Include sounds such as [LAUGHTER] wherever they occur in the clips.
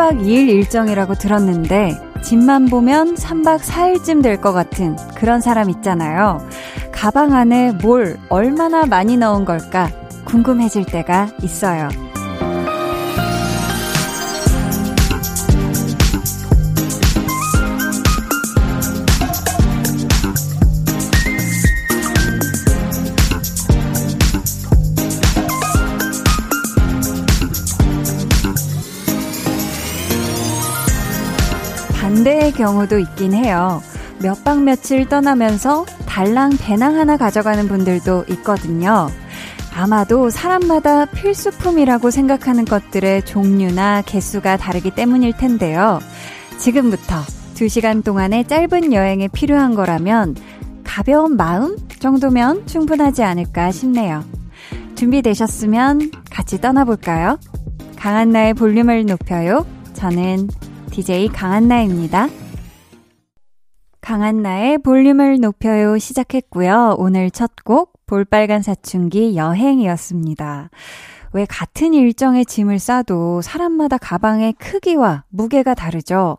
분명히 1박 2일 일정이라고 들었는데 집만 보면 3박 4일쯤 될 것 같은 그런 사람 있잖아요. 가방 안에 뭘 얼마나 많이 넣은 걸까 궁금해질 때가 있어요. 경우도 있긴 해요. 몇 박 며칠 떠나면서 달랑 배낭 하나 가져가는 분들도 있거든요. 아마도 사람마다 필수품이라고 생각하는 것들의 종류나 개수가 다르기 때문일 텐데요. 지금부터 2시간 동안의 짧은 여행에 필요한 거라면 가벼운 마음 정도면 충분하지 않을까 싶네요. 준비되셨으면 같이 떠나볼까요? 강한나의 볼륨을 높여요. 저는 DJ 강한나입니다. 강한나의 볼륨을 높여요 시작했고요. 오늘 첫 곡 볼빨간 사춘기 여행이었습니다. 왜 같은 일정의 짐을 싸도 사람마다 가방의 크기와 무게가 다르죠?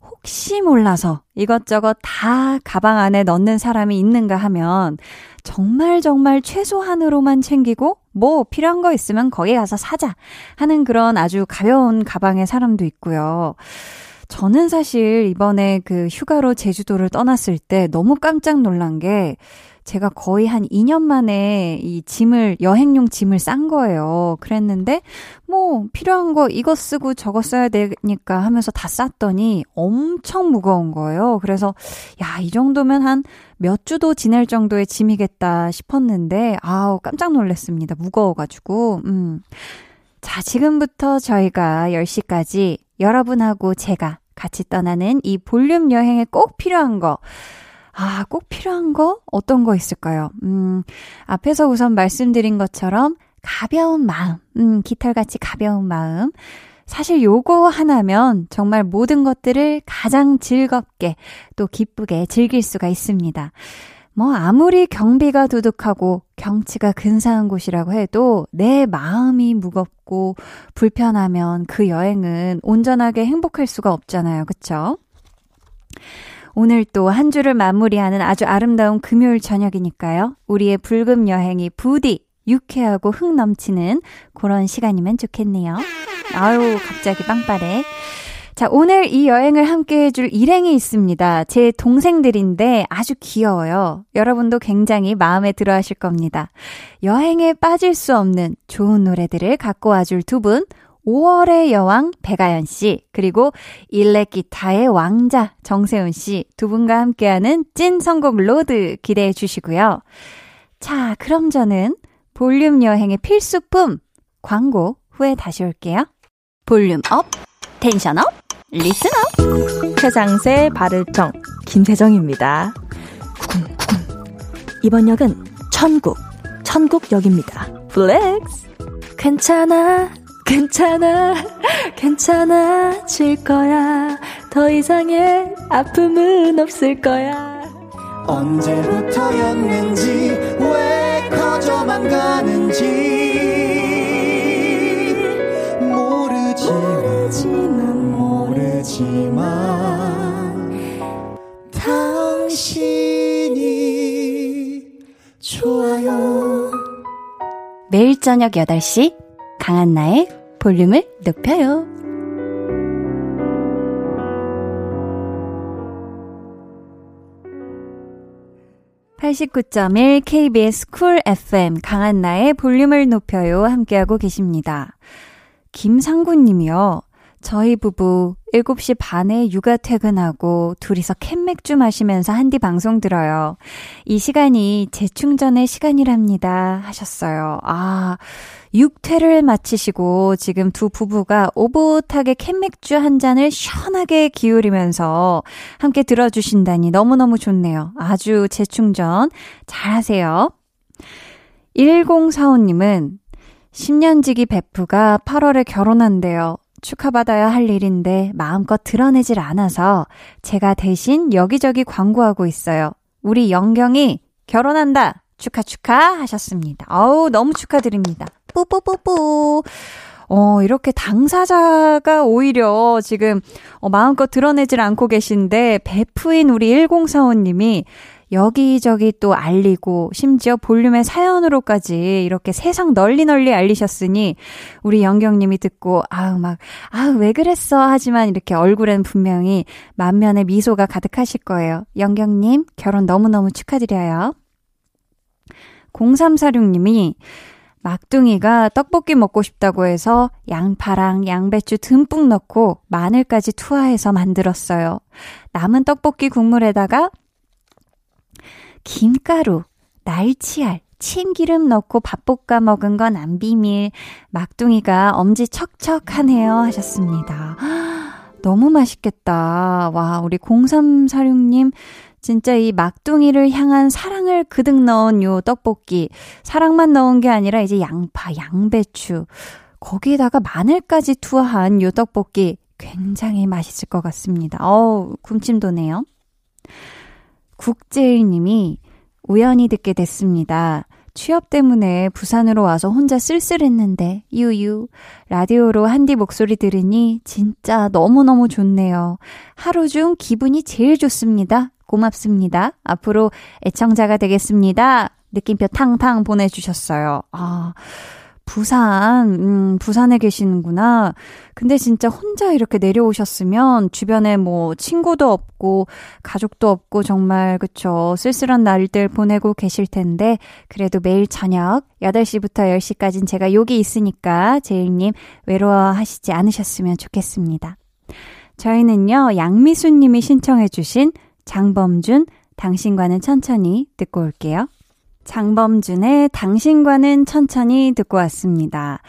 혹시 몰라서 이것저것 다 가방 안에 넣는 사람이 있는가 하면 정말 정말 최소한으로만 챙기고 뭐 필요한 거 있으면 거기 가서 사자 하는 그런 아주 가벼운 가방의 사람도 있고요. 저는 사실 이번에 그 휴가로 제주도를 떠났을 때 너무 깜짝 놀란 게 제가 거의 한 2년 만에 이 짐을, 여행용 짐을 싼 거예요. 그랬는데, 뭐, 필요한 거 이거 쓰고 저거 써야 되니까 하면서 다 쌌더니 엄청 무거운 거예요. 그래서, 야, 이 정도면 한 몇 주도 지낼 정도의 짐이겠다 싶었는데, 아우, 깜짝 놀랐습니다. 무거워가지고, 음. 자, 지금부터 저희가 10시까지 여러분하고 제가 같이 떠나는 이 볼륨 여행에 꼭 필요한 거, 아, 꼭 필요한 거? 어떤 거 있을까요? 음, 앞에서 우선 말씀드린 것처럼 가벼운 마음, 음, 깃털같이 가벼운 마음. 사실 요거 하나면 정말 모든 것들을 가장 즐겁게 또 기쁘게 즐길 수가 있습니다. 뭐 아무리 경비가 두둑하고 경치가 근사한 곳이라고 해도 내 마음이 무겁고 불편하면 그 여행은 온전하게 행복할 수가 없잖아요. 그쵸? 오늘 또 한 주를 마무리하는 아주 아름다운 금요일 저녁이니까요. 우리의 불금 여행이 부디 유쾌하고 흥 넘치는 그런 시간이면 좋겠네요. 아유, 갑자기 빵빠레. 자, 오늘 이 여행을 함께 해줄 일행이 있습니다. 제 동생들인데 아주 귀여워요. 여러분도 굉장히 마음에 들어 하실 겁니다. 여행에 빠질 수 없는 좋은 노래들을 갖고 와줄 두 분, 5월의 여왕 백아연 씨, 그리고 일렉 기타의 왕자 정세운 씨 두 분과 함께하는 찐 선곡 로드 기대해 주시고요. 자, 그럼 저는 볼륨 여행의 필수품 광고 후에 다시 올게요. volume up, tension up, listen up. 최장세 바르정 김세정입니다. 구군구군. 이번 역은 천국, 천국역입니다. flex. 괜찮아. 괜찮아, 괜찮아질 거야. 더 이상의 아픔은 없을 거야. 언제부터였는지, 왜 커져만 가는지, 모르지만, 모르지만, 당신이 좋아요. 매일 저녁 8시 강한나의 볼륨을 높여요. 89.1 KBS 쿨 FM 강한나의 볼륨을 높여요 함께하고 계십니다. 김상군 님이요. 저희 부부 7시 반에 육아 퇴근하고 둘이서 캔맥주 마시면서 한디 방송 들어요. 이 시간이 재충전의 시간이랍니다. 하셨어요. 아, 육퇴를 마치시고 지금 두 부부가 오붓하게 캔맥주 한 잔을 시원하게 기울이면서 함께 들어주신다니 너무너무 좋네요. 아주 재충전 잘 하세요. 1045님은 10년지기 베프가 8월에 결혼한대요. 축하받아야 할 일인데 마음껏 드러내질 않아서 제가 대신 여기저기 광고하고 있어요. 우리 영경이 결혼한다! 축하 축하 하셨습니다. 어우, 너무 축하드립니다. 뿌뿌뿌뿌. 어, 이렇게 당사자가 오히려 지금 어, 마음껏 드러내질 않고 계신데 베프인 우리 1045님이 여기저기 또 알리고 심지어 볼륨의 사연으로까지 이렇게 세상 널리 널리 알리셨으니 우리 영경님이 듣고 아우 막 아우 왜 그랬어 하지만 이렇게 얼굴엔 분명히 만면의 미소가 가득하실 거예요. 영경님 결혼 너무너무 축하드려요. 0346님이 막둥이가 떡볶이 먹고 싶다고 해서 양파랑 양배추 듬뿍 넣고 마늘까지 투하해서 만들었어요. 남은 떡볶이 국물에다가 김가루, 날치알, 참기름 넣고 밥 볶아 먹은 건 안 비밀. 막둥이가 엄지 척척하네요 하셨습니다. 너무 맛있겠다. 와, 우리 0346님 진짜 이 막둥이를 향한 사랑을 그득 넣은 요 떡볶이. 사랑만 넣은 게 아니라 이제 양파, 양배추, 거기에다가 마늘까지 투하한 요 떡볶이. 굉장히 맛있을 것 같습니다. 어우, 군침 도네요. 국제일님이 우연히 듣게 됐습니다. 취업 때문에 부산으로 와서 혼자 쓸쓸했는데, 유유. 라디오로 한디 목소리 들으니 진짜 너무너무 좋네요. 하루 중 기분이 제일 좋습니다. 고맙습니다. 앞으로 애청자가 되겠습니다. 느낌표 탕탕 보내주셨어요. 아, 부산, 음, 부산에 계시는구나. 근데 진짜 혼자 이렇게 내려오셨으면 주변에 뭐 친구도 없고 가족도 없고 정말 그쵸. 쓸쓸한 날들 보내고 계실 텐데 그래도 매일 저녁 8시부터 10시까지는 제가 여기 있으니까 제일님 외로워하시지 않으셨으면 좋겠습니다. 저희는요, 양미수 님이 신청해주신 장범준, 당신과는 천천히 듣고 올게요. 장범준의 당신과는 천천히 듣고 왔습니다.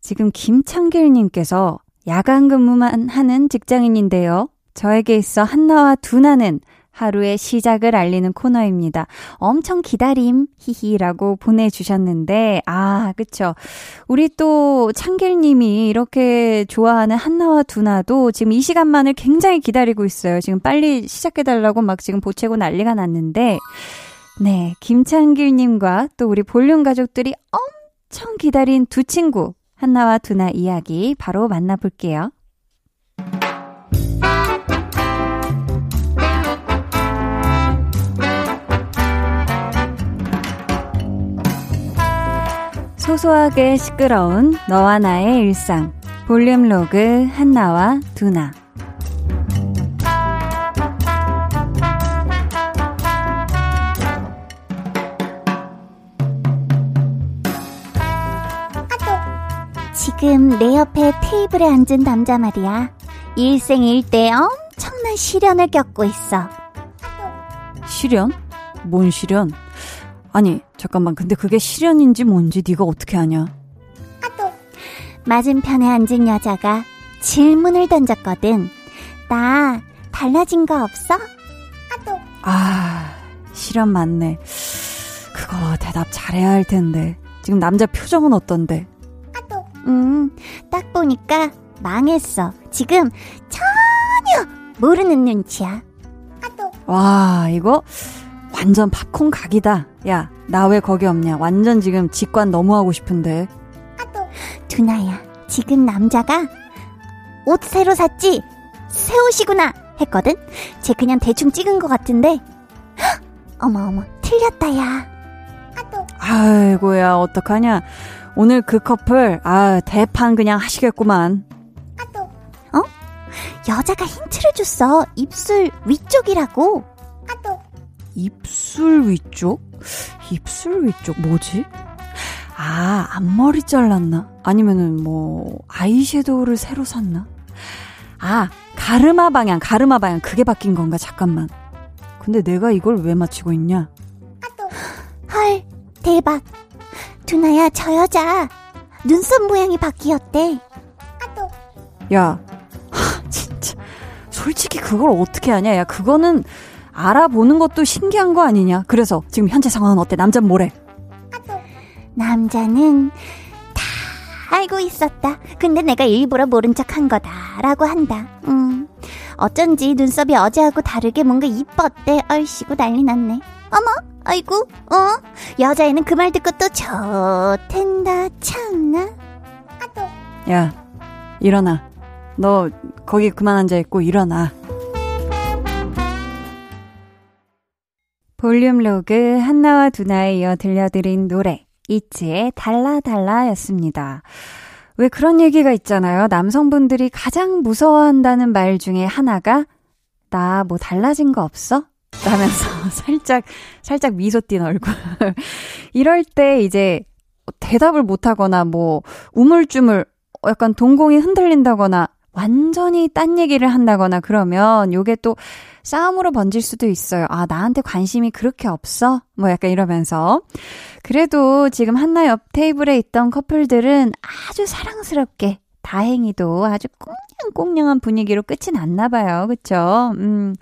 지금 김창길님께서 야간 근무만 하는 직장인인데요. 저에게 있어 한나와 두나는 하루의 시작을 알리는 코너입니다. 엄청 기다림, 히히라고 보내주셨는데, 아, 그쵸. 우리 또 창길님이 이렇게 좋아하는 한나와 두나도 지금 이 시간만을 굉장히 기다리고 있어요. 지금 빨리 시작해달라고 막 지금 보채고 난리가 났는데, 네, 김창길님과 또 우리 볼륨 가족들이 엄청 기다린 두 친구, 한나와 두나 이야기 바로 만나볼게요. 소소하게 시끄러운 너와 나의 일상. 볼륨 로그 한나와 두나. 지금 내 옆에 테이블에 앉은 남자 말이야. 일생일대 엄청난 시련을 겪고 있어. 시련? 뭔 시련? 아니, 잠깐만. 근데 그게 시련인지 뭔지 네가 어떻게 아냐? 맞은편에 앉은 여자가 질문을 던졌거든. 나 달라진 거 없어? 아, 시련 맞네. 그거 대답 잘해야 할 텐데. 지금 남자 표정은 어떤데? 음, 딱 보니까 망했어. 지금 전혀 모르는 눈치야. 와, 이거 완전 팝콘 각이다. 야, 나 왜 거기 없냐? 완전 지금 직관 너무 하고 싶은데. 두나야, 지금 남자가 옷 새로 샀지? 새 옷이구나 했거든? 쟤 그냥 대충 찍은 것 같은데 헉! 어머 어머 틀렸다 야 아이고야, 어떡하냐. 오늘 그 커플, 아, 대판 그냥 하시겠구만. 여자가 힌트를 줬어 입술 위쪽이라고 입술 위쪽? 입술 위쪽 뭐지? 아, 앞머리 잘랐나? 아니면은 뭐 아이섀도우를 새로 샀나? 아, 가르마 방향, 가르마 방향 그게 바뀐 건가? 잠깐만. 근데 내가 이걸 왜 맞히고 있냐? 헐 대박 두나야 저 여자 눈썹 모양이 바뀌었대 야, 하, [LAUGHS] 진짜. 솔직히 그걸 어떻게 하냐? 야, 그거는 알아보는 것도 신기한 거 아니냐? 그래서 지금 현재 상황은 어때? 남자는 뭐래? 남자는 다 알고 있었다. 근데 내가 일부러 모른 척한 거다라고 한다. 음. 어쩐지 눈썹이 어제하고 다르게 뭔가 이뻤대. 얼씨구 난리 났네. 어머, 아이고, 어? 여자애는 그 말 듣고 또 좋텐다, 참나. 야, 일어나. 너 거기 그만 앉아 있고 일어나. 볼륨 로그 한나와 두나에 이어 들려드린 노래 이츠의 달라달라였습니다. 왜 그런 얘기가 있잖아요. 남성분들이 가장 무서워한다는 말 중에 하나가 나 뭐 달라진 거 없어? 라면서 [LAUGHS] 살짝 살짝 미소 띈 얼굴. [LAUGHS] 이럴 때 이제 대답을 못 하거나 뭐 우물쭈물 약간 동공이 흔들린다거나 완전히 딴 얘기를 한다거나 그러면 요게 또 싸움으로 번질 수도 있어요. 아, 나한테 관심이 그렇게 없어? 뭐 약간 이러면서. 그래도 지금 한나 옆 테이블에 있던 커플들은 아주 사랑스럽게 다행히도 아주 꽁냥꽁냥한 분위기로 끝이 났나 봐요. 그쵸? 음.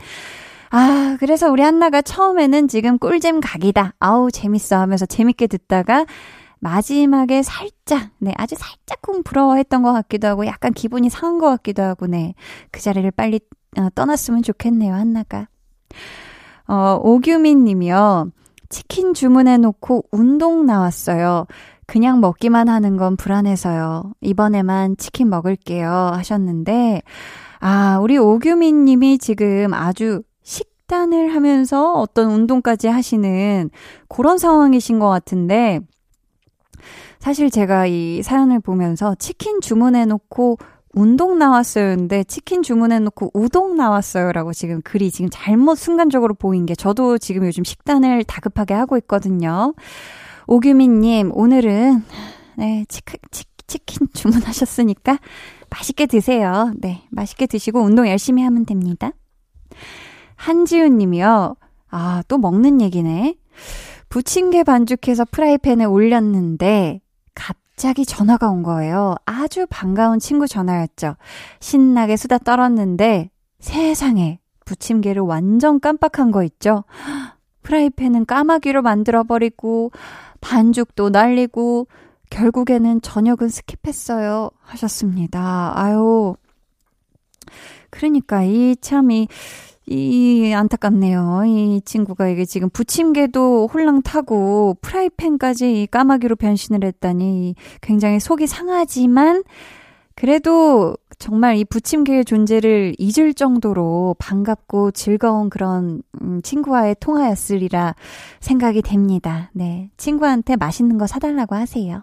아, 그래서 우리 한나가 처음에는 지금 꿀잼 각이다. 아우, 재밌어 하면서 재밌게 듣다가 마지막에 살짝, 네, 아주 살짝쿵 부러워했던 것 같기도 하고 약간 기분이 상한 것 같기도 하고, 네. 그 자리를 빨리 어, 떠났으면 좋겠네요, 한나가. 어, 오규민 님이요. 치킨 주문해놓고 운동 나왔어요. 그냥 먹기만 하는 건 불안해서요. 이번에만 치킨 먹을게요. 하셨는데, 아, 우리 오규민 님이 지금 아주 식단을 하면서 어떤 운동까지 하시는 그런 상황이신 것 같은데, 사실 제가 이 사연을 보면서 치킨 주문해놓고 운동 나왔어요 근데 치킨 주문해놓고 우동 나왔어요 라고 지금 글이 지금 잘못 순간적으로 보인 게 저도 지금 요즘 식단을 다급하게 하고 있거든요. 오규민님 오늘은 네 치크, 치, 치킨 주문하셨으니까 맛있게 드세요. 네 맛있게 드시고 운동 열심히 하면 됩니다. 한지훈 님이요. 아, 또 먹는 얘기네. 부침개 반죽해서 프라이팬에 올렸는데 갑자기 전화가 온 거예요. 아주 반가운 친구 전화였죠. 신나게 수다 떨었는데 세상에 부침개를 완전 깜빡한 거 있죠. [GASPS] 프라이팬은 까마귀로 만들어버리고 반죽도 날리고 결국에는 저녁은 스킵했어요. 하셨습니다. 아유. 그러니까 이 참이 이 안타깝네요. 이 친구가 이게 지금 부침개도 홀랑 타고 프라이팬까지 까마귀로 변신을 했다니 굉장히 속이 상하지만 그래도 정말 이 부침개의 존재를 잊을 정도로 반갑고 즐거운 그런 음, 친구와의 통화였으리라 생각이 됩니다. 네. 친구한테 맛있는 거 사달라고 하세요.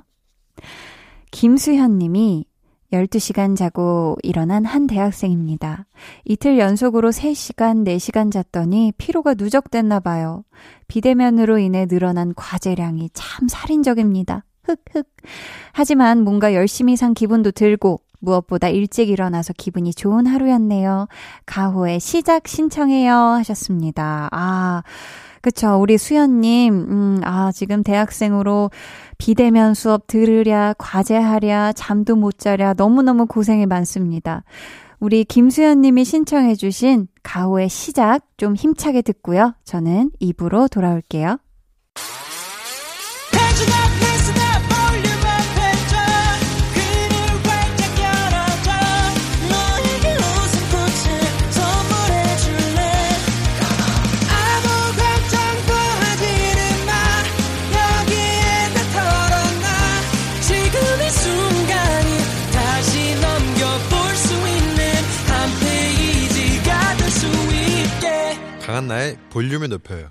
김수현 님이 12시간 자고 일어난 한 대학생입니다. 이틀 연속으로 3시간, 4시간 잤더니 피로가 누적됐나 봐요. 비대면으로 인해 늘어난 과제량이 참 살인적입니다. 흑흑. 하지만 뭔가 열심히 산 기분도 들고 무엇보다 일찍 일어나서 기분이 좋은 하루였네요. 가호의 시작 신청해요 하셨습니다. 아, 그쵸. 우리 수연님, 음, 아, 지금 대학생으로 비대면 수업 들으랴, 과제하랴, 잠도 못 자랴, 너무너무 고생이 많습니다. 우리 김수연 님이 신청해주신 가호의 시작 좀 힘차게 듣고요. 저는 입으로 돌아올게요. 강한나의 볼륨을 높여요.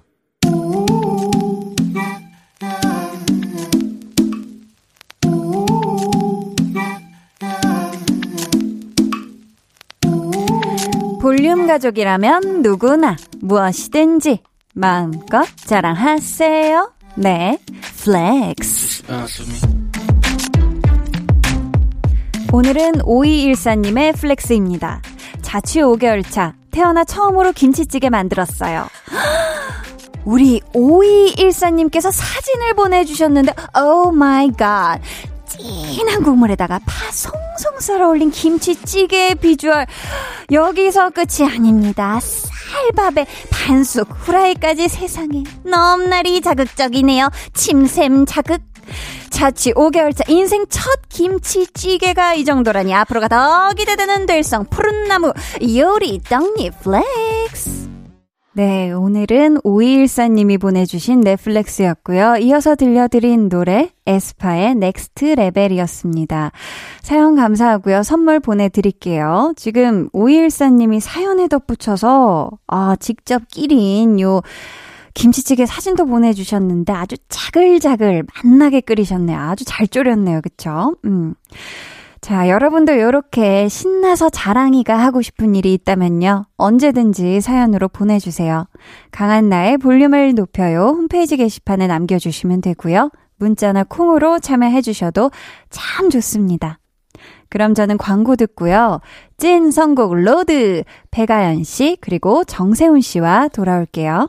볼륨 가족이라면 누구나 무엇이든지 마음껏 자랑하세요. 네, flex. 오늘은 5214님의 flex입니다. 자취 5개월 차. 태어나 처음으로 김치찌개 만들었어요. [GASPS] 우리 5214님께서 사진을 보내주셨는데, oh my god. 진한 국물에다가 파 송송 썰어 올린 김치찌개의 비주얼. 여기서 끝이 아닙니다. 쌀밥에 반숙, 후라이까지 세상에 넘나리 자극적이네요. 침샘 자극. 자취 5개월차 인생 첫 김치찌개가 이 정도라니 앞으로가 더 기대되는 될성부른 나무 요리 떡잎 flex. 네, 오늘은 5214님이 보내주신 flex였고요. 이어서 들려드린 노래 에스파의 Next Level이었습니다. 사연 감사하고요. 선물 보내드릴게요. 지금 5214님이 사연에 덧붙여서 아 직접 끼린 요 김치찌개 사진도 보내주셨는데 아주 자글자글 맛나게 끓이셨네요. 아주 잘 졸였네요. 그쵸? 음. 자, 여러분도 이렇게 신나서 자랑이가 하고 싶은 일이 있다면요. 언제든지 사연으로 보내주세요. 강한나의 볼륨을 높여요. 홈페이지 게시판에 남겨주시면 되고요. 문자나 콩으로 참여해주셔도 참 좋습니다. 그럼 저는 광고 듣고요. 찐 선곡 로드! 백아연 씨, 그리고 정세운 씨와 돌아올게요.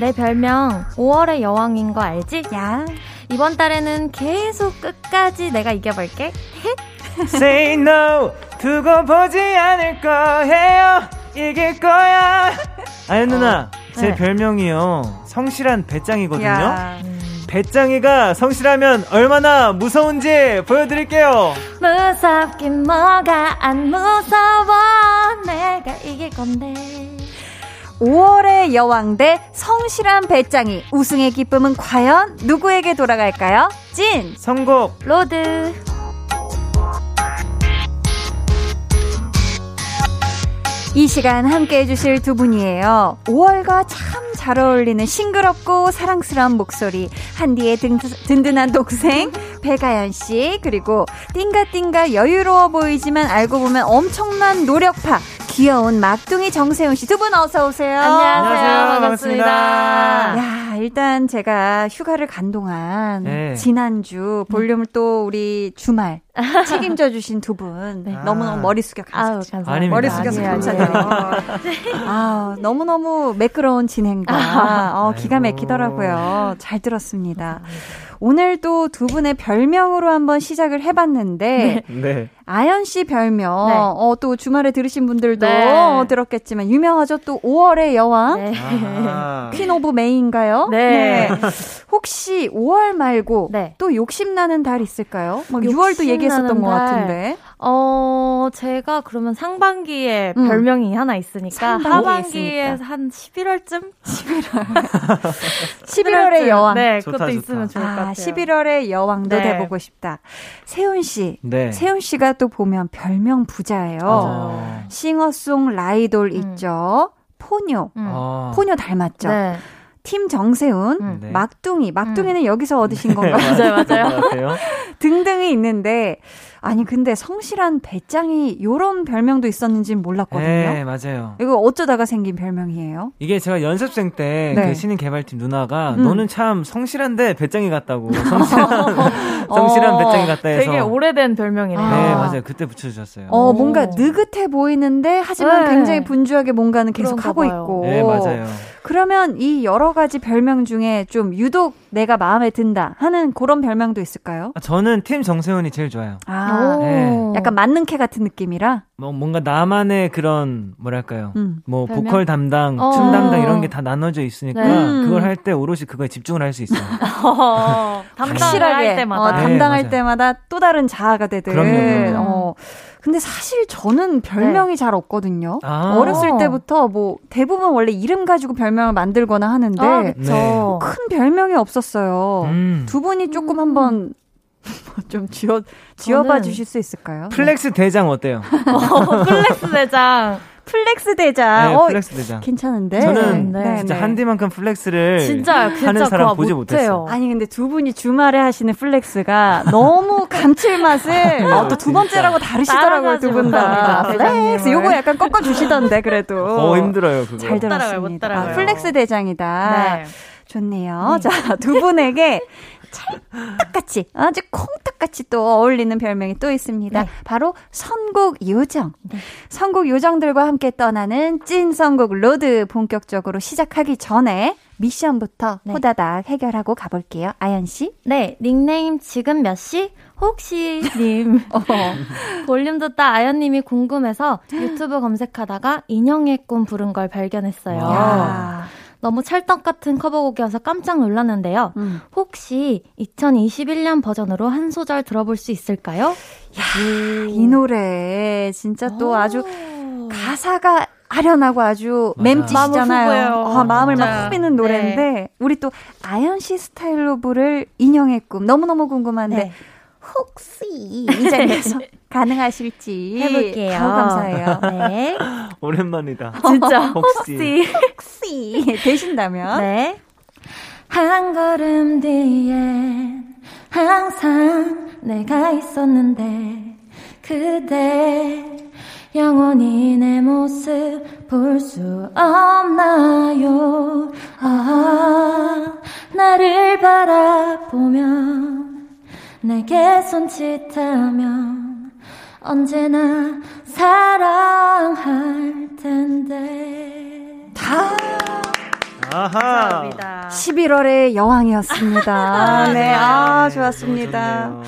내 별명 5월의 여왕인 거 알지? 야, 이번 달에는 계속 끝까지 내가 이겨볼게. [LAUGHS] Say no 두고 보지 않을 거예요 이길 거야 아연 누나 제 네. 별명이요 성실한 배짱이거든요 야. 배짱이가 성실하면 얼마나 무서운지 보여드릴게요 무섭긴 뭐가 안 무서워. 내가 이길 건데. 5월의 여왕 대 성실한 베짱이. 우승의 기쁨은 과연 누구에게 돌아갈까요? 찐! 선곡 로드. 이 시간 함께 해주실 두 분이에요. 5월과 참 잘 어울리는 싱그럽고 사랑스러운 목소리. 한디의 든, 든든한 동생, 백아연 씨. 그리고 띵가띵가 여유로워 보이지만 알고 보면 엄청난 노력파. 귀여운 막둥이 정세훈 씨. 두 분 어서 오세요. 안녕하세요. 안녕하세요. 반갑습니다. 야, 일단 제가 휴가를 간 동안 네. 지난주 볼륨을 또 우리 주말 [LAUGHS] 책임져 주신 두분 네. 너무너무 머리 숙여. 감사합니다. 아닙니다. 머리 숙여서 감사드려요. 아, 너무너무 매끄러운 진행과 [LAUGHS] 어, 기가 아이고. 막히더라고요. 잘 들었습니다. 오늘 또 두 분의 별명으로 한번 시작을 해봤는데 네 아연 씨 별명 네. 어, 또 주말에 들으신 분들도 네. 어, 들었겠지만 유명하죠. 또 5월의 여왕 네. 아하. Queen of May인가요? 네. 혹시 5월 말고 네. 또 욕심 나는 달 있을까요? 막 6월도 얘기했었던 것 달. 같은데. 어, 제가 그러면 상반기에 음. 별명이 하나 있으니까 상반기에 하반기에 있으니까. 한 11월쯤? 11월의 [LAUGHS] 여왕. 네, 좋다, 그것도 좋다. 있으면 좋을 것 아, 같아요. 11월의 여왕도 네. 돼보고 싶다. 세훈 씨. 네 세훈 씨가 또 보면 별명 부자예요. 어. 싱어송 라이돌 음. 있죠. 포뇨. 음. 어. 포뇨 닮았죠. 네. 팀 정세훈, 음. 네. 막둥이. 막둥이는 여기서 얻으신 건가요? [LAUGHS] 맞아요, 맞아요. 등등이 있는데 아니 근데 성실한 배짱이 요런 별명도 있었는지는 몰랐거든요. 네 맞아요 이거 어쩌다가 생긴 별명이에요? 이게 제가 연습생 때 네. 그 신인 개발팀 누나가 음. 너는 참 성실한데 배짱이 같다고 성실한 [LAUGHS] 성실한 어, 배짱이 같다 해서 되게 오래된 별명이네요. 네 아. 맞아요 그때 붙여주셨어요. 어 오. 뭔가 느긋해 보이는데 하지만 네. 굉장히 분주하게 뭔가는 계속 하고 봐요. 있고. 네 맞아요. 그러면 이 여러 가지 별명 중에 좀 유독 내가 마음에 든다 하는 그런 별명도 있을까요? 아, 저는 팀 정세훈이 제일 좋아요. 아, 오. 네. 약간 만능캐 같은 느낌이라. 뭐 뭔가 나만의 그런 뭐랄까요. 음. 뭐 별명? 보컬 담당, 어. 춤 담당 이런 게 다 나눠져 있으니까 네. 그걸 할 때 오롯이 그거에 집중을 할 수 있어요. [LAUGHS] 어, [LAUGHS] 확실하게 할 때마다. 어, 네, 담당할 맞아요. 때마다 또 다른 자아가 되듯. 그럼요, 그럼요. 어. 근데 사실 저는 별명이 잘 없거든요. 아. 어렸을 때부터 뭐 대부분 원래 이름 가지고 별명을 만들거나 하는데 아, 네. 그쵸. 큰 별명이 없었어요. 음. 두 분이 조금 음. 한번 [LAUGHS] 좀 지어 지어봐 주실 수 있을까요? flex 대장 어때요? [LAUGHS] 어, flex 대장. flex 대장. 네, 어, flex 대장. 괜찮은데. 저는 네, 진짜 네. 한디만큼 flex를 진짜, 진짜 하는 사람 보지. 못했어요. 아니 근데 두 분이 주말에 하시는 flex가 너무 [LAUGHS] 감칠맛을 어, 또두 번째라고 다르시더라고요 두 분 다. 못합니다, flex 대장님을. 요거 약간 꺾어 주시던데 그래도 더 [LAUGHS] 힘들어요 그거. 잘 따라가요, 들었습니다. 못 따라가요. 아, flex 대장이다. 네. 좋네요. 자, 두 분에게 [LAUGHS] 찰떡같이 아주 콩떡같이 또 어울리는 별명이 또 있습니다. 네. 바로 선곡 요정. 선곡 요정들과 함께 떠나는 찐 선곡 road 본격적으로 시작하기 전에 미션부터 네. 호다닥 해결하고 가볼게요. 아연 씨. 네, 닉네임 지금 몇 시? 혹시 님. [LAUGHS] 어. 볼륨 듣다 아연님이 궁금해서 유튜브 검색하다가 인형의 꿈 부른 걸 발견했어요. 야. 너무 찰떡 같은 커버곡이어서 깜짝 놀랐는데요. 음. 혹시 2021년 버전으로 한 소절 들어볼 수 있을까요? 이 노래 진짜 또 아주 가사가 아련하고 아주 맞아요. 맴짓이잖아요. 마음을 후보예요. 아, 마음을 막 진짜요. 후비는 노래인데 우리 또 아연 씨 스타일로 부를 인형의 꿈 너무너무 궁금한데 네. 혹시 이 자리에서 [LAUGHS] 가능하실지 해볼게요. 감사해요. 네. [LAUGHS] 오랜만이다. 진짜 혹시. 혹시 [LAUGHS] [LAUGHS] 되신다면 네. 한 걸음 뒤엔 항상 내가 있었는데 그대 영원히 내 모습 볼 수 없나요? 아, 나를 바라보면 내게 손짓하면 언제나 사랑할 텐데. 아하. 11월의 여왕이었습니다. [LAUGHS] 네, 아 좋았습니다.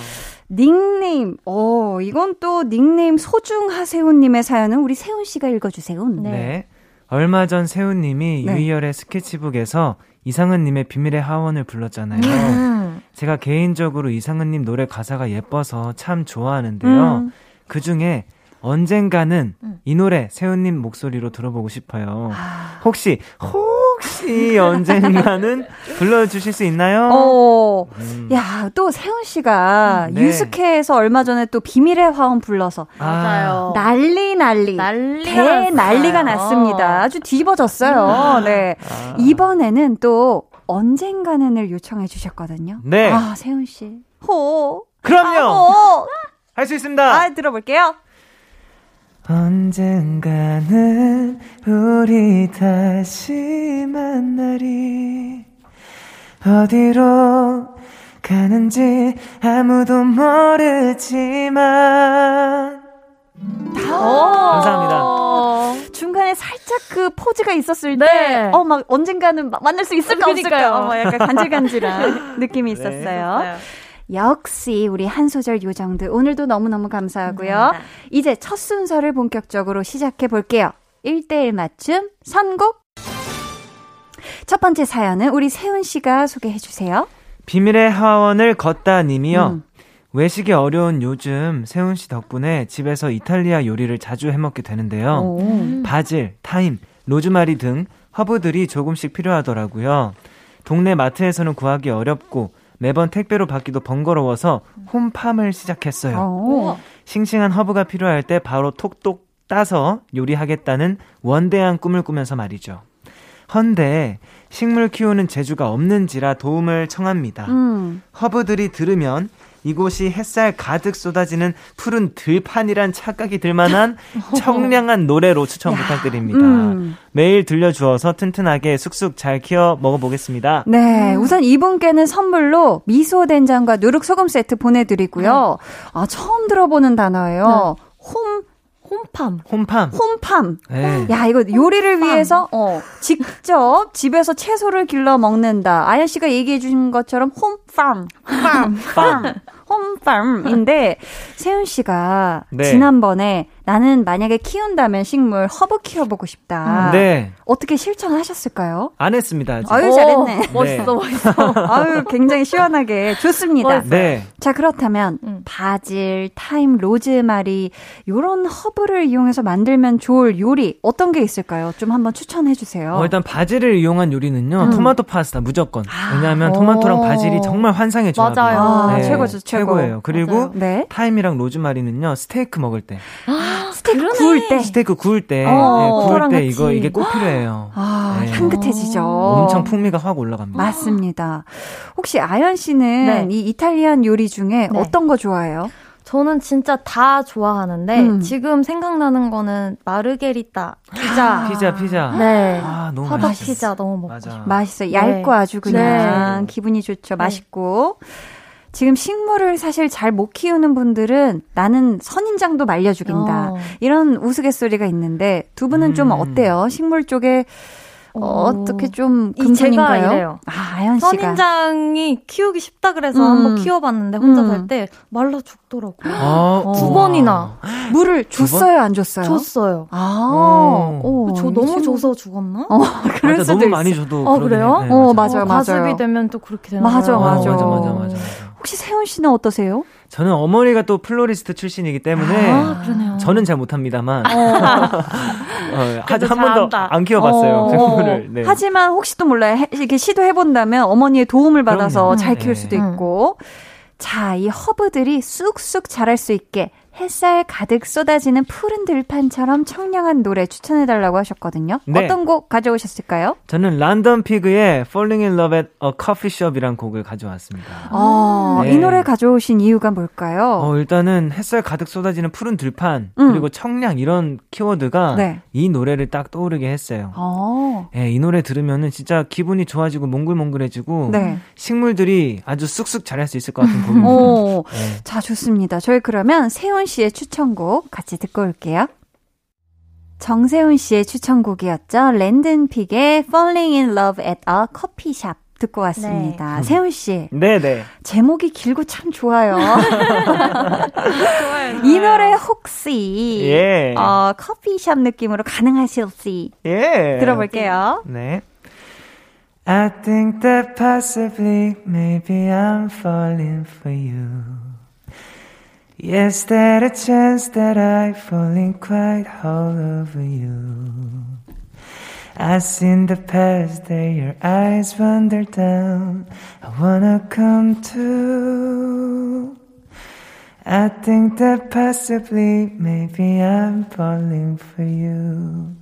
닉네임, 어 이건 또 닉네임 소중하세훈님의 사연은 우리 세훈 씨가 읽어주세요. 네. 네. 얼마 전 세훈님이 네. 유희열의 스케치북에서 이상은님의 비밀의 하원을 불렀잖아요. 음. 제가 개인적으로 이상은님 노래 가사가 예뻐서 참 좋아하는데요. 음. 그 중에 언젠가는 음. 이 노래 세훈님 목소리로 들어보고 싶어요. 아. 혹시 혹시 언젠가는 [LAUGHS] 불러주실 수 있나요? 어, 음. 야, 또 세훈 씨가 네. 유스케에서 얼마 전에 또 비밀의 화원 불러서 맞아요. 난리 난리. 난리가 대. 난리가 났습니다. 아주 뒤집어졌어요. 네. 아. 이번에는 또 언젠가는을 요청해 주셨거든요. 네. 아, 세훈 씨. 호. 그럼요. 호. 할수 있습니다. 아, 들어볼게요. 언젠가는 우리 다시 만나리 어디로 가는지 아무도 모르지만 감사합니다. 어. 중간에 살짝 그 포즈가 있었을 네. 때, 어, 막 언젠가는 마- 만날 수 있을까 그러니까요. 없을까, 어, 막 약간 간질간질한 [LAUGHS] 느낌이 있었어요. 역시 우리 한 소절 요정들 오늘도 너무너무 감사하고요. 감사합니다. 이제 첫 순서를 본격적으로 시작해 볼게요. 1대1 맞춤 선곡. 첫 번째 사연은 우리 세운 씨가 소개해 주세요. 비밀의 화원을 걷다 님이요. 음. 외식이 어려운 요즘 세운 씨 덕분에 집에서 이탈리아 요리를 자주 해먹게 되는데요. 오. 바질, 타임, 로즈마리 등 허브들이 조금씩 필요하더라고요. 동네 마트에서는 구하기 어렵고 매번 택배로 받기도 번거로워서 홈팜을 시작했어요. 오. 싱싱한 허브가 필요할 때 바로 톡톡 따서 요리하겠다는 원대한 꿈을 꾸면서 말이죠. 헌데 식물 키우는 재주가 없는지라 도움을 청합니다. 음. 허브들이 들으면 이곳이 햇살 가득 쏟아지는 푸른 들판이란 착각이 들만한 [LAUGHS] 청량한 노래로 추천 부탁드립니다. 음. 매일 들려주어서 튼튼하게 쑥쑥 잘 키워 먹어보겠습니다. 네, 우선 이분께는 선물로 미소 된장과 누룩 소금 세트 보내드리고요. 아 처음 들어보는 단어예요. home home farm. home farm. home farm. 네. 야, 이거 요리를 위해서, 어, 직접 집에서 채소를 길러 먹는다. 아연 씨가 얘기해 주신 것처럼 home farm. farm. farm. home farm인데, 세운 씨가 네. 지난번에 나는 만약에 키운다면 식물 허브 키워보고 싶다. 네. 어떻게 실천하셨을까요? 안 했습니다. 아직. 아유, 잘했네. 멋있어, 멋있어. [LAUGHS] 아유, 굉장히 시원하게 좋습니다. 네. 자, 그렇다면 음. 바질, 타임, 로즈마리 요런 허브를 이용해서 만들면 좋을 요리 어떤 게 있을까요? 좀 한번 추천해 주세요. 어, 일단 바질을 이용한 요리는요. 음. 토마토 파스타 무조건. 왜냐하면 오. 토마토랑 바질이 정말 환상의 조합이에요. 맞아요. 아, 최고죠, 최고. 최고예요. 그리고. 네. 타임이랑 로즈마리는요. 스테이크 먹을 때, 스테이크 구울 때. 스테이크 구울 때, 어, 네, 구울 때 같이. 이거 이게 꼭 필요해요. 아, 네. 향긋해지죠. 엄청 풍미가 확 올라갑니다. 맞습니다. 혹시 아연 씨는 네. 이 이탈리안 요리 중에 네. 어떤 거 좋아해요? 저는 진짜 다 좋아하는데 음. 지금 생각나는 거는 마르게리따 피자. 피자, 피자. 네. 아, 너무 화덕 맛있어. 피자 너무 먹고 맞아. 싶어요. 맛있어요. 네. 얇고 아주 그냥 네. 기분이 좋죠. 맛있고. 지금 식물을 사실 잘 못 키우는 분들은 나는 선인장도 말려 죽인다. 어. 이런 우스갯소리가 있는데 두 분은 좀 음. 어때요? 식물 쪽에 어, 어떻게 좀이 제가 금손인가요? 이래요. 아, 아연 씨가. 선인장이 키우기 쉽다 그래서 음. 한번 키워봤는데 혼자 음. 살때 말라 죽더라고요. 어, 두. 번이나 물을 줬어요, 안 줬어요? 줬어요. 아, 어. 오, 저이 너무 줘서 죽었나? 어, 그럴 맞아, 수도 너무 있어. 많이 줘도. 어, 그래요? 해. 네, 어, 맞아. 맞아요, 어, 맞아요. 과습이 되면 또 그렇게 되나 맞아. 맞아. 맞아, 맞아, 맞아, 맞아. 혹시 세운 씨는 어떠세요? 저는 어머니가 또 플로리스트 출신이기 때문에 아, 그러네요. 저는 잘 못합니다만 어, [LAUGHS] 그래도 한 번도. 안 키워봤어요 어, 식물을. 네. 하지만 혹시 또 몰라요. 해- 이렇게 시도해 본다면 어머니의 도움을 받아서 그럼요. 잘 네. 키울 수도 음. 있고. 자, 이 허브들이 쑥쑥 자랄 수 있게 햇살 가득 쏟아지는 푸른 들판처럼 청량한 노래 추천해달라고 하셨거든요. 네. 어떤 곡 가져오셨을까요? 저는 란던 피그의 Falling in Love at a Coffee Shop이란 곡을 가져왔습니다. 어, 네. 이 노래 가져오신 이유가 뭘까요? 어, 일단은 햇살 가득 쏟아지는 푸른 들판 음. 그리고 청량 이런 키워드가 네. 이 노래를 딱 떠오르게 했어요. 어, 예, 이 노래 들으면은 진짜 기분이 좋아지고 몽글몽글해지고 네. 식물들이 아주 쑥쑥 자랄 수 있을 것 같은 [LAUGHS] 곡입니다. 오, 네. 자, 좋습니다. 저희 그러면 세훈 씨의 추천곡 같이 듣고 올게요. 정세훈 씨의 추천곡이었죠. 랜든 픽의 Falling in Love at a Coffee Shop 듣고 왔습니다. 세훈 씨, 네네. 제목이 길고 참 좋아요. [LAUGHS] 이 노래 혹시 예. 어, 커피숍 느낌으로 가능하실지 예. 들어볼게요. 네. I think that possibly maybe I'm falling for you. Yes, there a chance that I falling quite all over you. I've seen the past there, your eyes wander down. I wanna come to. I think that possibly maybe I'm falling for you.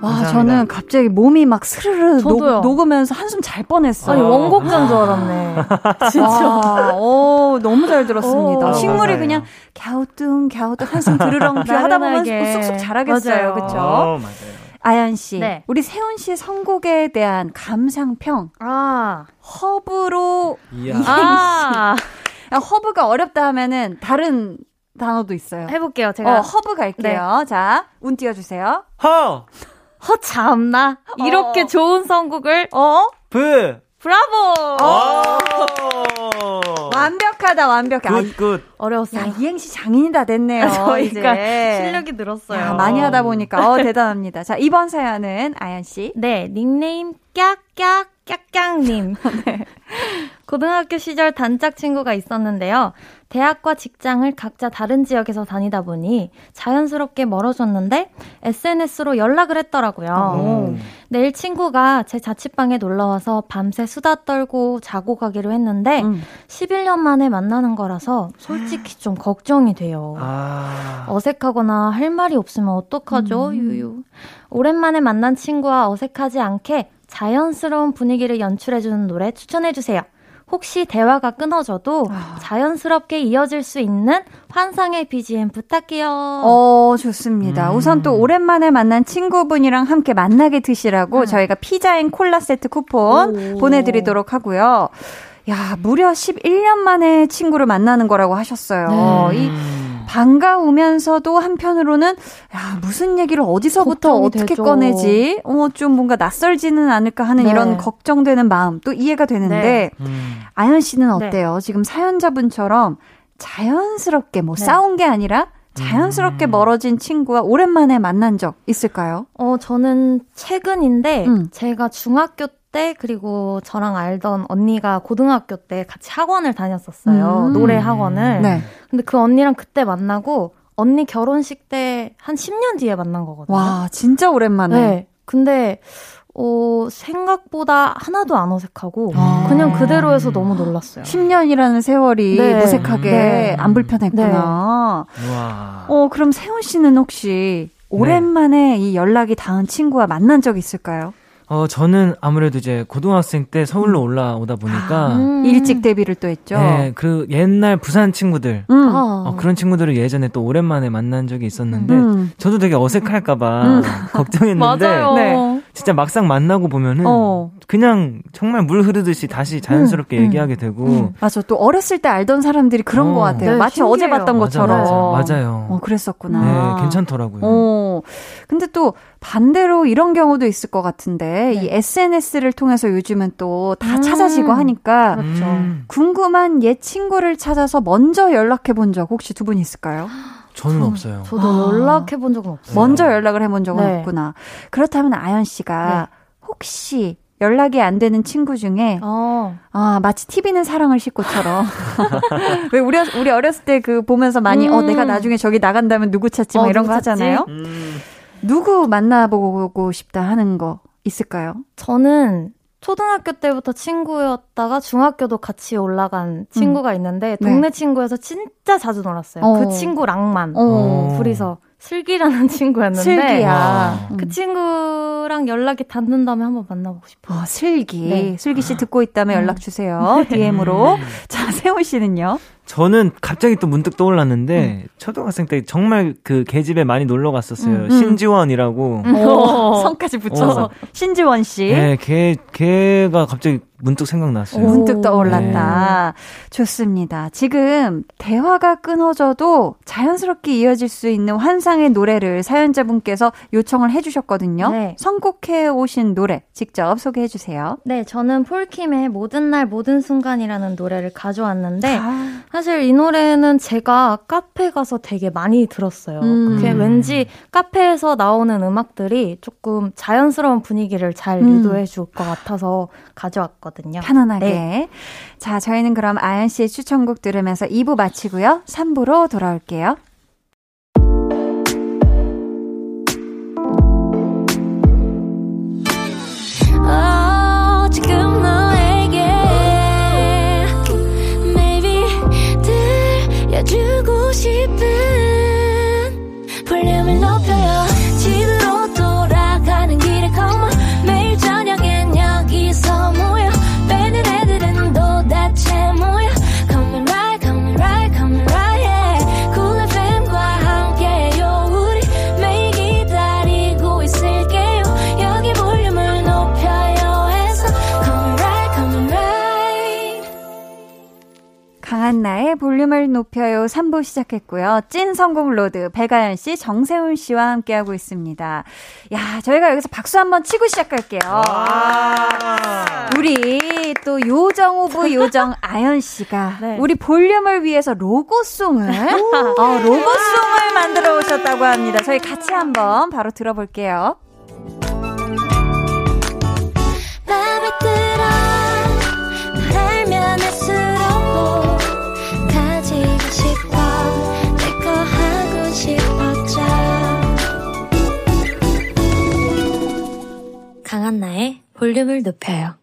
와, 감사합니다. 저는 갑자기 몸이 막 스르르 저도요. 녹, 녹으면서 한숨 잘 뻔했어요. 아니 원곡자인 줄 알았네. [LAUGHS] 진짜. 오, 너무 잘 들었습니다. 오, 식물이 감사해요. 그냥 갸우뚱 갸우뚱 한숨 드르렁 [LAUGHS] 하다 보면. 쑥쑥 자라겠어요. 맞아요. 그렇죠? 어, 맞아요. 아연 씨, 네. 우리 세운 씨의 선곡에 대한 감상평 아, 허브로 이야. 아 허브가 어렵다 하면은 다른 단어도 있어요. 해볼게요. 제가 어, 허브 갈게요. 자, 운 띄워주세요. 허! 허 참나 이렇게 어. 좋은 선곡을 어? 브! 브라보. 오! 완벽하다, 완벽해. 아, good, good. 어려웠어요. 야, 이행시 장인이 다 됐네요. 저희가 이제. 실력이 늘었어요. 야, 많이 하다 보니까, 어, [LAUGHS] 대단합니다. 자, 이번 사연은 아연 씨. 네, 닉네임 깍깍 깍깍님. [LAUGHS] 네. 고등학교 시절 단짝 친구가 있었는데요. 대학과 직장을 각자 다른 지역에서 다니다 보니 자연스럽게 멀어졌는데 SNS로 연락을 했더라고요. 음. 내일 친구가 제 자취방에 놀러와서 밤새 수다 떨고 자고 가기로 했는데 음. 11년 만에 만나는 거라서 솔직히 좀 걱정이 돼요. 아. 어색하거나 할 말이 없으면 어떡하죠, 유유. 오랜만에 만난 친구와 어색하지 않게 자연스러운 분위기를 연출해주는 노래 추천해주세요. 혹시 대화가 끊어져도 자연스럽게 이어질 수 있는 환상의 BGM 부탁해요. 어, 좋습니다. 음. 우선 또 오랜만에 만난 친구분이랑 함께 맛나게 드시라고 음. 저희가 피자 and 콜라 세트 쿠폰 오. 보내드리도록 하고요. 야, 무려 11년 만에 친구를 만나는 거라고 하셨어요. 네. 이 음. 반가우면서도 한편으로는 야, 무슨 얘기를 어디서부터 어떻게 되죠. 꺼내지? 어, 좀 뭔가 낯설지는 않을까 하는 네. 이런 걱정되는 마음 또 이해가 되는데 음. 아연 씨는 네. 어때요? 지금 사연자분처럼 자연스럽게 뭐 네. 싸운 게 아니라 자연스럽게 음. 멀어진 친구와 오랜만에 만난 적 있을까요? 어, 저는 최근인데, 음. 제가 중학교 때, 그리고 저랑 알던 언니가 고등학교 때 같이 학원을 다녔었어요. 음. 노래 학원을. 네. 근데 그 언니랑 그때 만나고, 언니 결혼식 때 한 10년 뒤에 만난 거거든요. 와, 진짜 오랜만에. 네. 근데, 어, 생각보다 하나도 안 어색하고, 아. 그냥 그대로 해서 너무 놀랐어요. 10년이라는 세월이 네. 무색하게 네. 안 불편했구나. 우와. 어, 그럼 세훈 씨는 혹시 오랜만에 이 연락이 닿은 친구와 만난 적 있을까요? 어, 저는 아무래도 이제 고등학생 때 서울로 올라오다 보니까 음. 일찍 데뷔를 또 했죠. 네, 그 옛날 부산 친구들 음. 어, 그런 친구들을 예전에 또 오랜만에 만난 적이 있었는데 음. 저도 되게 어색할까봐 음. [LAUGHS] 걱정했는데 맞아요. 네. 진짜 막상 만나고 보면은 어. 그냥 정말 물 흐르듯이 다시 자연스럽게 음. 얘기하게 되고 음. 맞아. 또 어렸을 때 알던 사람들이 그런 어. 것 같아요. 네, 마치 어제 신기해요. 봤던 맞아, 것처럼. 맞아, 맞아요. 어, 그랬었구나. 네, 괜찮더라고요. 어. 근데 또 반대로 이런 경우도 있을 것 같은데 이 SNS를 통해서 요즘은 또다 음. 찾아지고 하니까 그렇죠. 음, 궁금한 옛 친구를 찾아서 먼저 연락해 본 적 혹시 두 분 있을까요? 저는 없어요. 저도 아. 연락해 본 적은 없어요. 먼저 연락을 해본 적은 네. 없구나. 그렇다면 아연 씨가 혹시 연락이 안 되는 친구 중에 어. 아 마치 TV는 사랑을 싣고처럼 [LAUGHS] 왜 우리 어렸- 우리 어렸을 때 그 보면서 많이 어 음. 내가 나중에 저기 나간다면 누구 찾지 막 어, 이런 누구 거 찾지? 하잖아요. 음, 누구 만나보고 싶다 하는 거 있을까요? 저는 초등학교 때부터 친구였다가 중학교도 같이 올라간 친구가 있는데 동네 친구여서 진짜 자주 놀았어요. 어. 그 친구랑만 어. 둘이서 슬기라는 [LAUGHS] 친구였는데 슬기야. 와. 음. 그 친구랑 연락이 닿는다면 한번 만나보고 싶어요. 어, 슬기. 네. 슬기 씨 듣고 있다면 연락 주세요. DM으로. 음. 자, 세훈 씨는요? 저는 갑자기 또 문득 떠올랐는데 초등학생 때 정말 그 계집에 많이 놀러 갔었어요. 음, 음. 신지원이라고. 오, 성까지 붙여서. 어. 신지원 씨. 네, 걔 걔가 갑자기 문득 생각났어요. 문득 오. 떠올랐다. 좋습니다. 지금 대화가 끊어져도 자연스럽게 이어질 수 있는 환상의 노래를 사연자분께서 요청을 해주셨거든요. 네. 선곡해 오신 노래 직접 소개해 주세요. 네, 저는 폴킴의 모든 날 모든 순간이라는 노래를 가져왔는데 아, 사실 이 노래는 제가 카페 가서 되게 많이 들었어요. 음. 그게 왠지 카페에서 나오는 음악들이 조금 자연스러운 분위기를 잘 음. 유도해 줄 것 같아서 가져왔거든요. 편안하게. 네. 자, 저희는 그럼 아연 씨의 추천곡 들으면서 2부 마치고요. 3부로 돌아올게요. 들려 볼륨을 높여요 3부 시작했고요. 찐 선곡 road 백아연 씨, 정세운 씨와 함께하고 있습니다. 야, 저희가 여기서 박수 한번 치고 시작할게요. 우리 또 요정 of 요정 아연 씨가 [LAUGHS] 네. 우리 볼륨을 위해서 로고송을 어, 로고송을 만들어 오셨다고 합니다. 저희 같이 한번 바로 들어볼게요. 강한나의 볼륨을 높여요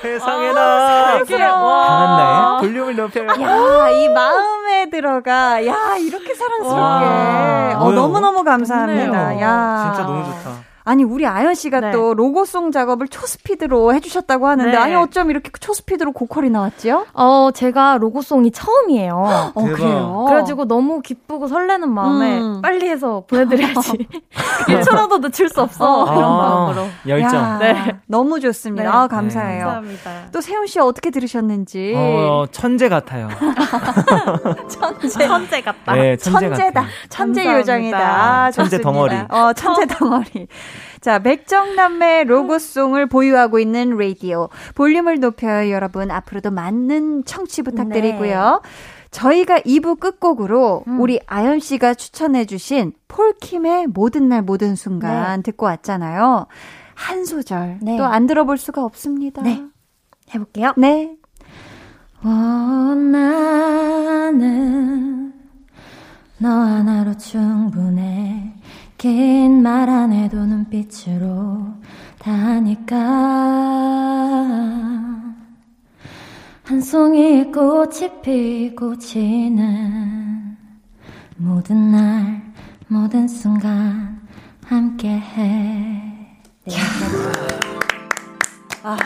세상에나 강한 나의 볼륨을 높여요. 야, 이 마음에 들어가. 야, 이렇게 사랑스럽게. 와. 어? 너무너무 감사합니다. 좋네요. 야. 진짜 너무 좋다. 아니, 우리 아연 씨가 네. 또 로고송 작업을 초스피드로 해주셨다고 하는데, 네. 아니, 어쩜 이렇게 초스피드로 고퀄이 나왔지요? 어, 제가 로고송이 처음이에요. 어. 그래요? 그래가지고 너무 기쁘고 설레는 마음에 음. 빨리 해서 보내드려야지. [LAUGHS] [LAUGHS] 1초라도 늦출 수 없어. 아, 이런 마음으로. 열정. 야, 네. 너무 좋습니다. 네. 아, 감사해요. 감사합니다. 또 세훈 씨 어떻게 들으셨는지. 어, 천재 같아요. [LAUGHS] 천재. 천재 같다. 네, 천재 천재다. 천재 감사합니다. 요정이다. 아, 천재. 덩어리. 어, 천재 덩어리. 자, 백정남매 로고송을 보유하고 있는 라디오. 볼륨을 높여요, 여러분. 앞으로도 많은 청취 부탁드리고요. 저희가 2부 끝곡으로 음. 우리 아연 씨가 추천해주신 폴킴의 모든 날 모든 순간 듣고 왔잖아요. 한 소절 네. 또안 들어볼 수가 없습니다. 네. 해볼게요. 네. 어, 나는 너 하나로 충분해 긴 말 안 해도 눈빛으로 다 하니까 한 송이 꽃이 피고 지는 모든 날 모든 순간 함께해 네. 아,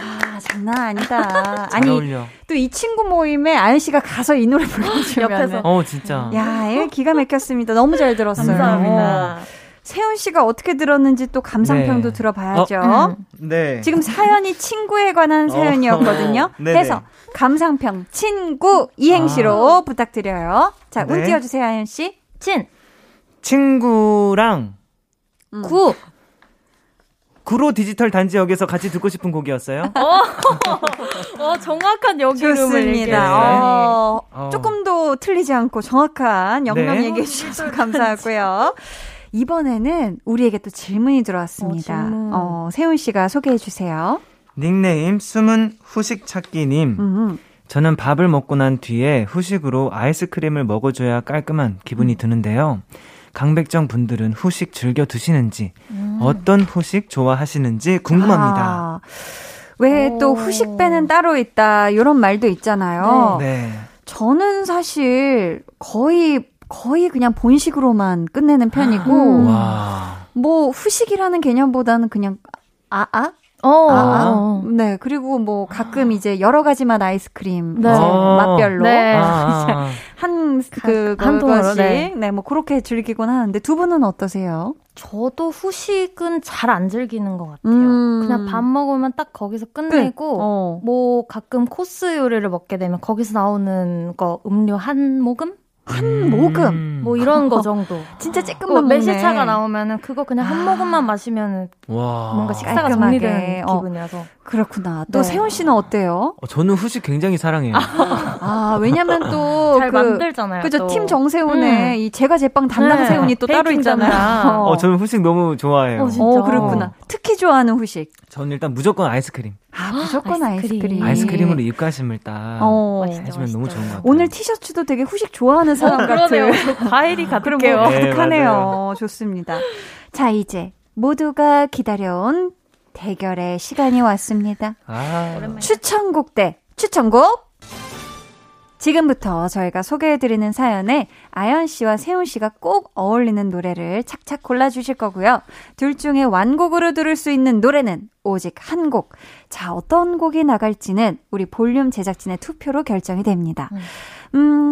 장난 아니다. [LAUGHS] 잘 아니, 어울려. 또 이 친구 모임에 아연 씨가 가서 이 노래 불러주면. [LAUGHS] 옆에서. 어, 진짜. 야, 예, 기가 막혔습니다. 너무 잘 들었어요. 감사합니다. 어. 세훈 씨가 어떻게 들었는지 또 감상평도 네. 들어봐야죠. 음. 네. 지금 사연이 친구에 관한 사연이었거든요. 어. [LAUGHS] 해서 감상평 친구 이행시로 부탁드려요. 자, 운 네. 띄워주세요, 아연 씨. 친, 친구랑 음. 구, 구로 디지털 단지역에서 같이 듣고 싶은 곡이었어요. [LAUGHS] 어, 정확한 여기 이름을 좋습니다. 얘기해주세요. 어, 어. 조금도 틀리지 않고 정확한 영감 네. 얘기해 주셔서 감사하고요. 이번에는 우리에게 또 질문이 들어왔습니다. 어, 질문. 어, 세훈 씨가 소개해 주세요. 닉네임 숨은 후식 찾기님. 음. 저는 밥을 먹고 난 뒤에 후식으로 아이스크림을 먹어줘야 깔끔한 기분이 드는데요. 강백정 분들은 후식 즐겨 드시는지, 어떤 후식 좋아하시는지 궁금합니다. 아, 왜또 오. 후식 배는 따로 있다 이런 말도 있잖아요. 네. 저는 사실 거의 거의 그냥 본식으로만 끝내는 편이고 음. 와. 뭐 후식이라는 개념보다는 그냥 아아 어, 아, 어. 네 그리고 뭐 가끔 이제 여러 가지 맛 아이스크림 네. 이제 어. 맛별로 네. [LAUGHS] 아, 한한 그것씩 통으로, 네. 네. 뭐 그렇게 즐기곤 하는데 두 분은 어떠세요? 저도 후식은 잘 안 즐기는 것 같아요. 음. 그냥 밥 먹으면 딱 거기서 끝내고, 어. 뭐 가끔 코스 요리를 먹게 되면 거기서 나오는 거 음료 한 모금? 한 모금 뭐 이런 거 정도. [LAUGHS] 진짜 뭐 쬐끔만 먹네. 매실차가 나오면은 그거 그냥 한 모금만 마시면 와. 뭔가 식사가 깔끔하게. 정리되는 어. 기분이라서. 그렇구나. 또 네. 세훈 씨는 어때요? 어, 저는 후식 굉장히 사랑해요. [LAUGHS] 아 왜냐면 또잘 그, 만들잖아요. 그죠 또. 팀 정세훈의 음. 이 제가 제빵 담당 네. 세훈이 또 따로 있잖아요. 어, 저는 후식 너무 좋아해요. 어, 진짜. 어, 그렇구나. 특히 좋아하는 후식. 저는 일단 무조건 아이스크림. 아, 무조건 아이스크림. 아이스크림. 아이스크림 으로 입가심을 딱 어. 맛있죠, 해주면 너무 맛있죠. 좋은 것 같아요. 오늘 티셔츠도 되게 후식 좋아하는 사람 어, 같은. 그러네요. 저 과일이 [LAUGHS] 가득해요. 거 네, 가득하네요. 맞아요. 좋습니다. 자, 이제 모두가 기다려온 대결의 시간이 왔습니다. 아, 추천곡 대 추천곡. 지금부터 저희가 소개해드리는 사연에 아연 씨와 세훈 씨가 꼭 어울리는 노래를 착착 골라주실 거고요. 둘 중에 완곡으로 들을 수 있는 노래는 오직 한 곡. 자, 어떤 곡이 나갈지는 우리 볼륨 제작진의 투표로 결정이 됩니다. 음,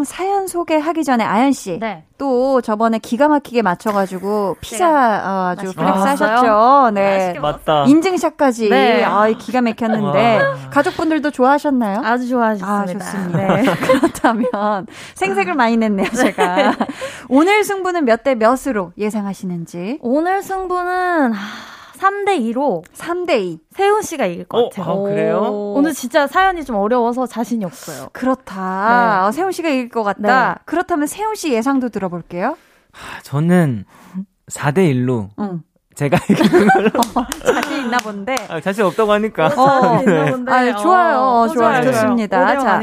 사연 소개하기 전에 아연 씨. 네. 또 저번에 기가 막히게 맞춰 가지고 피자 어, 아주 flex? 하셨죠. 네. 맞다. 인증샷까지. 네. 아, 기가 막혔는데. 와. 가족분들도 좋아하셨나요? 아주 좋아하셨습니다. 아, 좋습니다. 네. [LAUGHS] 그렇다면 생색을 많이 냈네요, 제가. 오늘 승부는 몇 대 몇으로 예상하시는지. 오늘 승부는 3대 2로 3대 2. 세운 씨가 이길 것 어, 같아요. 아, 그래요? 오늘 진짜 사연이 좀 어려워서 자신이 없어요. 그렇다. 네. 어, 세훈 씨가 이길 것 같다. 네. 그렇다면 세훈 씨 예상도 들어볼게요. 저는 4대 1로 응. 제가 [LAUGHS] 이기는 걸로. [LAUGHS] 자신 있나 본데. 아, 자신 없다고 하니까. 어, 네. 아, 좋아요. 어, 좋아요. 좋습니다. 자.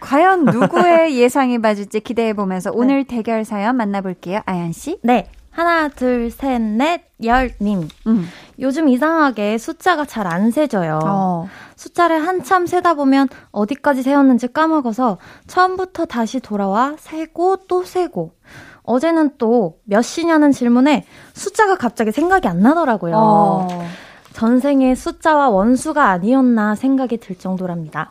과연 누구의 [LAUGHS] 예상이 맞을지 기대해 보면서 오늘 대결 사연 만나볼게요. 아연 씨. 네. 하나, 둘, 셋, 넷, 열님. 음. 요즘 이상하게 숫자가 잘 안 세져요. 어. 숫자를 한참 세다 보면 어디까지 세웠는지 까먹어서 처음부터 다시 돌아와 세고 또 세고. 어제는 또 몇 시냐는 질문에 숫자가 갑자기 생각이 안 나더라고요. 어. 전생에 숫자와 원수가 아니었나 생각이 들 정도랍니다.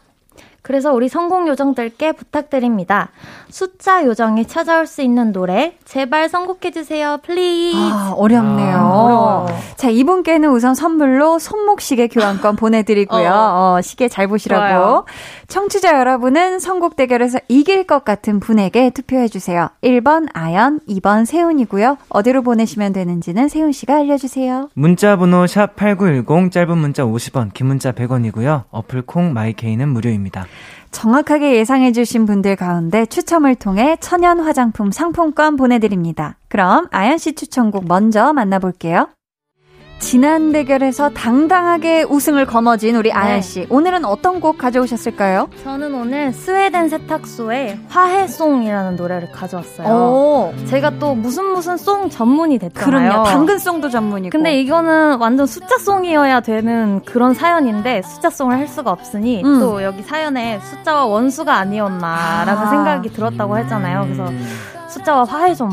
그래서 우리 선곡 요정들께 부탁드립니다. 숫자 요정이 찾아올 수 있는 노래 제발 선곡해주세요. please. 아, 어렵네요. 아, 어려워요. 자, 이분께는 우선 선물로 손목시계 교환권 보내드리고요. [LAUGHS] 어, 시계 잘 보시라고. 좋아요. 청취자 여러분은 선곡 대결에서 이길 것 같은 분에게 투표해주세요. 1번 아연, 2번 세훈이고요. 어디로 보내시면 되는지는 세훈 씨가 알려주세요. 문자 번호 샵 8910 짧은 문자 50원, 긴 문자 100원이고요. 어플 콩 마이케이는 무료입니다. 정확하게 예상해주신 분들 가운데 추첨을 통해 천연 화장품 상품권 보내드립니다. 그럼 아연 씨 추천곡 먼저 만나볼게요. 지난 대결에서 당당하게 우승을 거머쥔 우리 아연 씨. 오늘은 어떤 곡 가져오셨을까요? 저는 오늘 스웨덴 세탁소의 화해송이라는 노래를 가져왔어요. 오, 제가 또 무슨 무슨 송 전문이 됐잖아요. 그럼요. 당근송도 전문이고. 근데 이거는 완전 숫자송이어야 되는 그런 사연인데 숫자송을 할 수가 없으니 음. 또 여기 사연에 숫자와 원수가 아니었나라는 아. 생각이 들었다고 했잖아요. 그래서 숫자와 화해 좀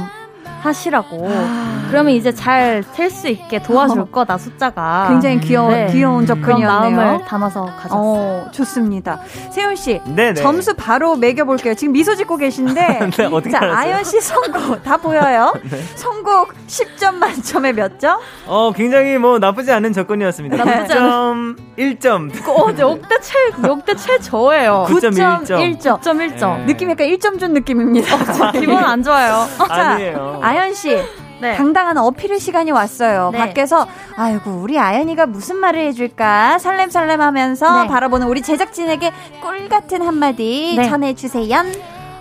하시라고. 아, 그러면 이제 잘 셀 수 있게 도와줄 [LAUGHS] 거다 숫자가. 굉장히 귀여운 네. 귀여운 접근이었네요. 마음을 담아서 가졌어요. 어, 좋습니다. 세훈 씨, 네네. 점수 바로 매겨볼게요. 지금 미소 짓고 계신데. [LAUGHS] 네, 어떻게 자? 네. 아연 씨 선곡 다 보여요. [LAUGHS] 선곡 10점 만점에 몇 점? 어, 굉장히 뭐 나쁘지 않은 접근이었습니다. 나쁘지 9점 1점. 어, 역대 최, 역대 최저예요. 9.1점. 1점. 9.1점. 네. 느낌 약간 1점 준 느낌입니다. 기분 안 좋아요. 자, 아니에요. 아연 씨. 네. 당당한 어필의 시간이 왔어요. 네. 밖에서 아이고 우리 아연이가 무슨 말을 해줄까 설렘설렘하면서 네. 바라보는 우리 제작진에게 꿀 같은 한마디 네. 전해주세요.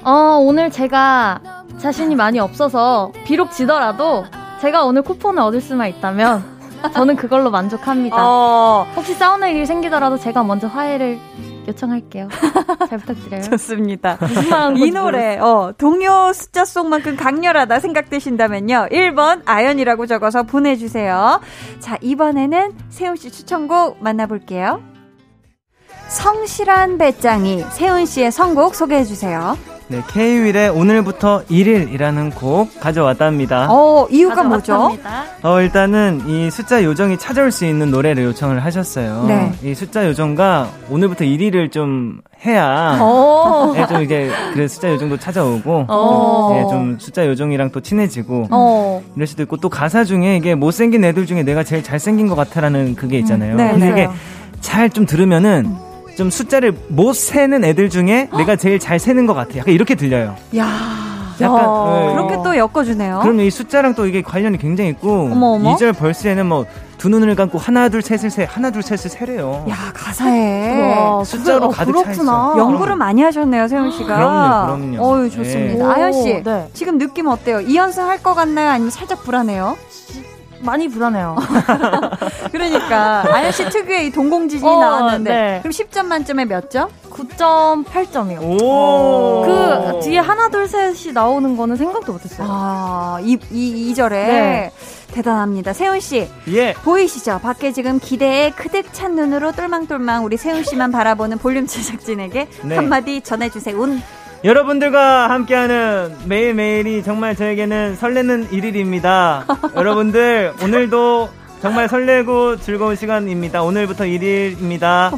어, 오늘 제가 자신이 많이 없어서 비록 지더라도 제가 오늘 쿠폰을 얻을 수만 있다면 저는 그걸로 만족합니다. 어, 혹시 싸우는 일이 생기더라도 제가 먼저 화해를 요청할게요. [LAUGHS] 잘 부탁드려요. 좋습니다. 이 노래 어, 동요 숫자 속만큼 강렬하다 생각되신다면요. 1번 아연이라고 적어서 보내주세요. 자 이번에는 세훈씨 추천곡 만나볼게요. 성실한 배짱이 세훈씨의 선곡 소개해주세요. 네, K-윌의 오늘부터 1일이라는 곡 가져왔답니다. 어 이유가 뭐죠? 어, 일단은 이 숫자 요정이 찾아올 수 있는 노래를 요청을 하셨어요. 네. 이 숫자 요정과 오늘부터 1일을 좀 해야 어. [LAUGHS] 네, 좀 이게 그 숫자 요정도 찾아오고 어. 네, 좀 숫자 요정이랑 또 친해지고 어. 이럴 수도 있고 또 가사 중에 이게 못생긴 애들 중에 내가 제일 잘생긴 것 같아라는 그게 있잖아요. 음, 네, 근데 네. 이게 잘 좀 들으면은 좀 숫자를 못 세는 애들 중에 내가 제일 잘 세는 것 같아. 약간 이렇게 들려요. 야. 약간, 야, 네. 그렇게 또 엮어주네요. 그러면 이 숫자랑 또 이게 관련이 굉장히 있고 어머, 어머. 2절 벌스에는 뭐 두 눈을 감고 하나 둘 셋을 세 하나 둘 셋을 세래요. 야 가사에 와, 숫자로 어, 가득 차 그렇구나. 있어. 연구를 많이 하셨네요, 세훈 씨가. 그럼요, 그럼요. 어유 좋습니다. 네. 아연 씨, 오, 네. 지금 느낌 어때요? 이연승 할 것 같나요? 아니면 살짝 불안해요? 많이 불안해요. [LAUGHS] 그러니까 아연 씨 특유의 이 동공지진이 어, 나왔는데 네. 그럼 10점 만점에 몇 점? 9.8점이요. 오. 그 뒤에 하나 둘 셋이 나오는 거는 생각도 못했어요. 아, 이, 이, 이 절에 네. 대단합니다. 세훈 씨, 예. 보이시죠? 밖에 지금 기대에 크득 찬 눈으로 똘망똘망 우리 세훈 씨만 바라보는 볼륨 제작진에게 네. 한마디 전해주세요. 운. 여러분들과 함께하는 매일매일이 정말 저에게는 설레는 일일입니다. [LAUGHS] 여러분들 오늘도 정말 설레고 즐거운 시간입니다. 오늘부터 1일입니다.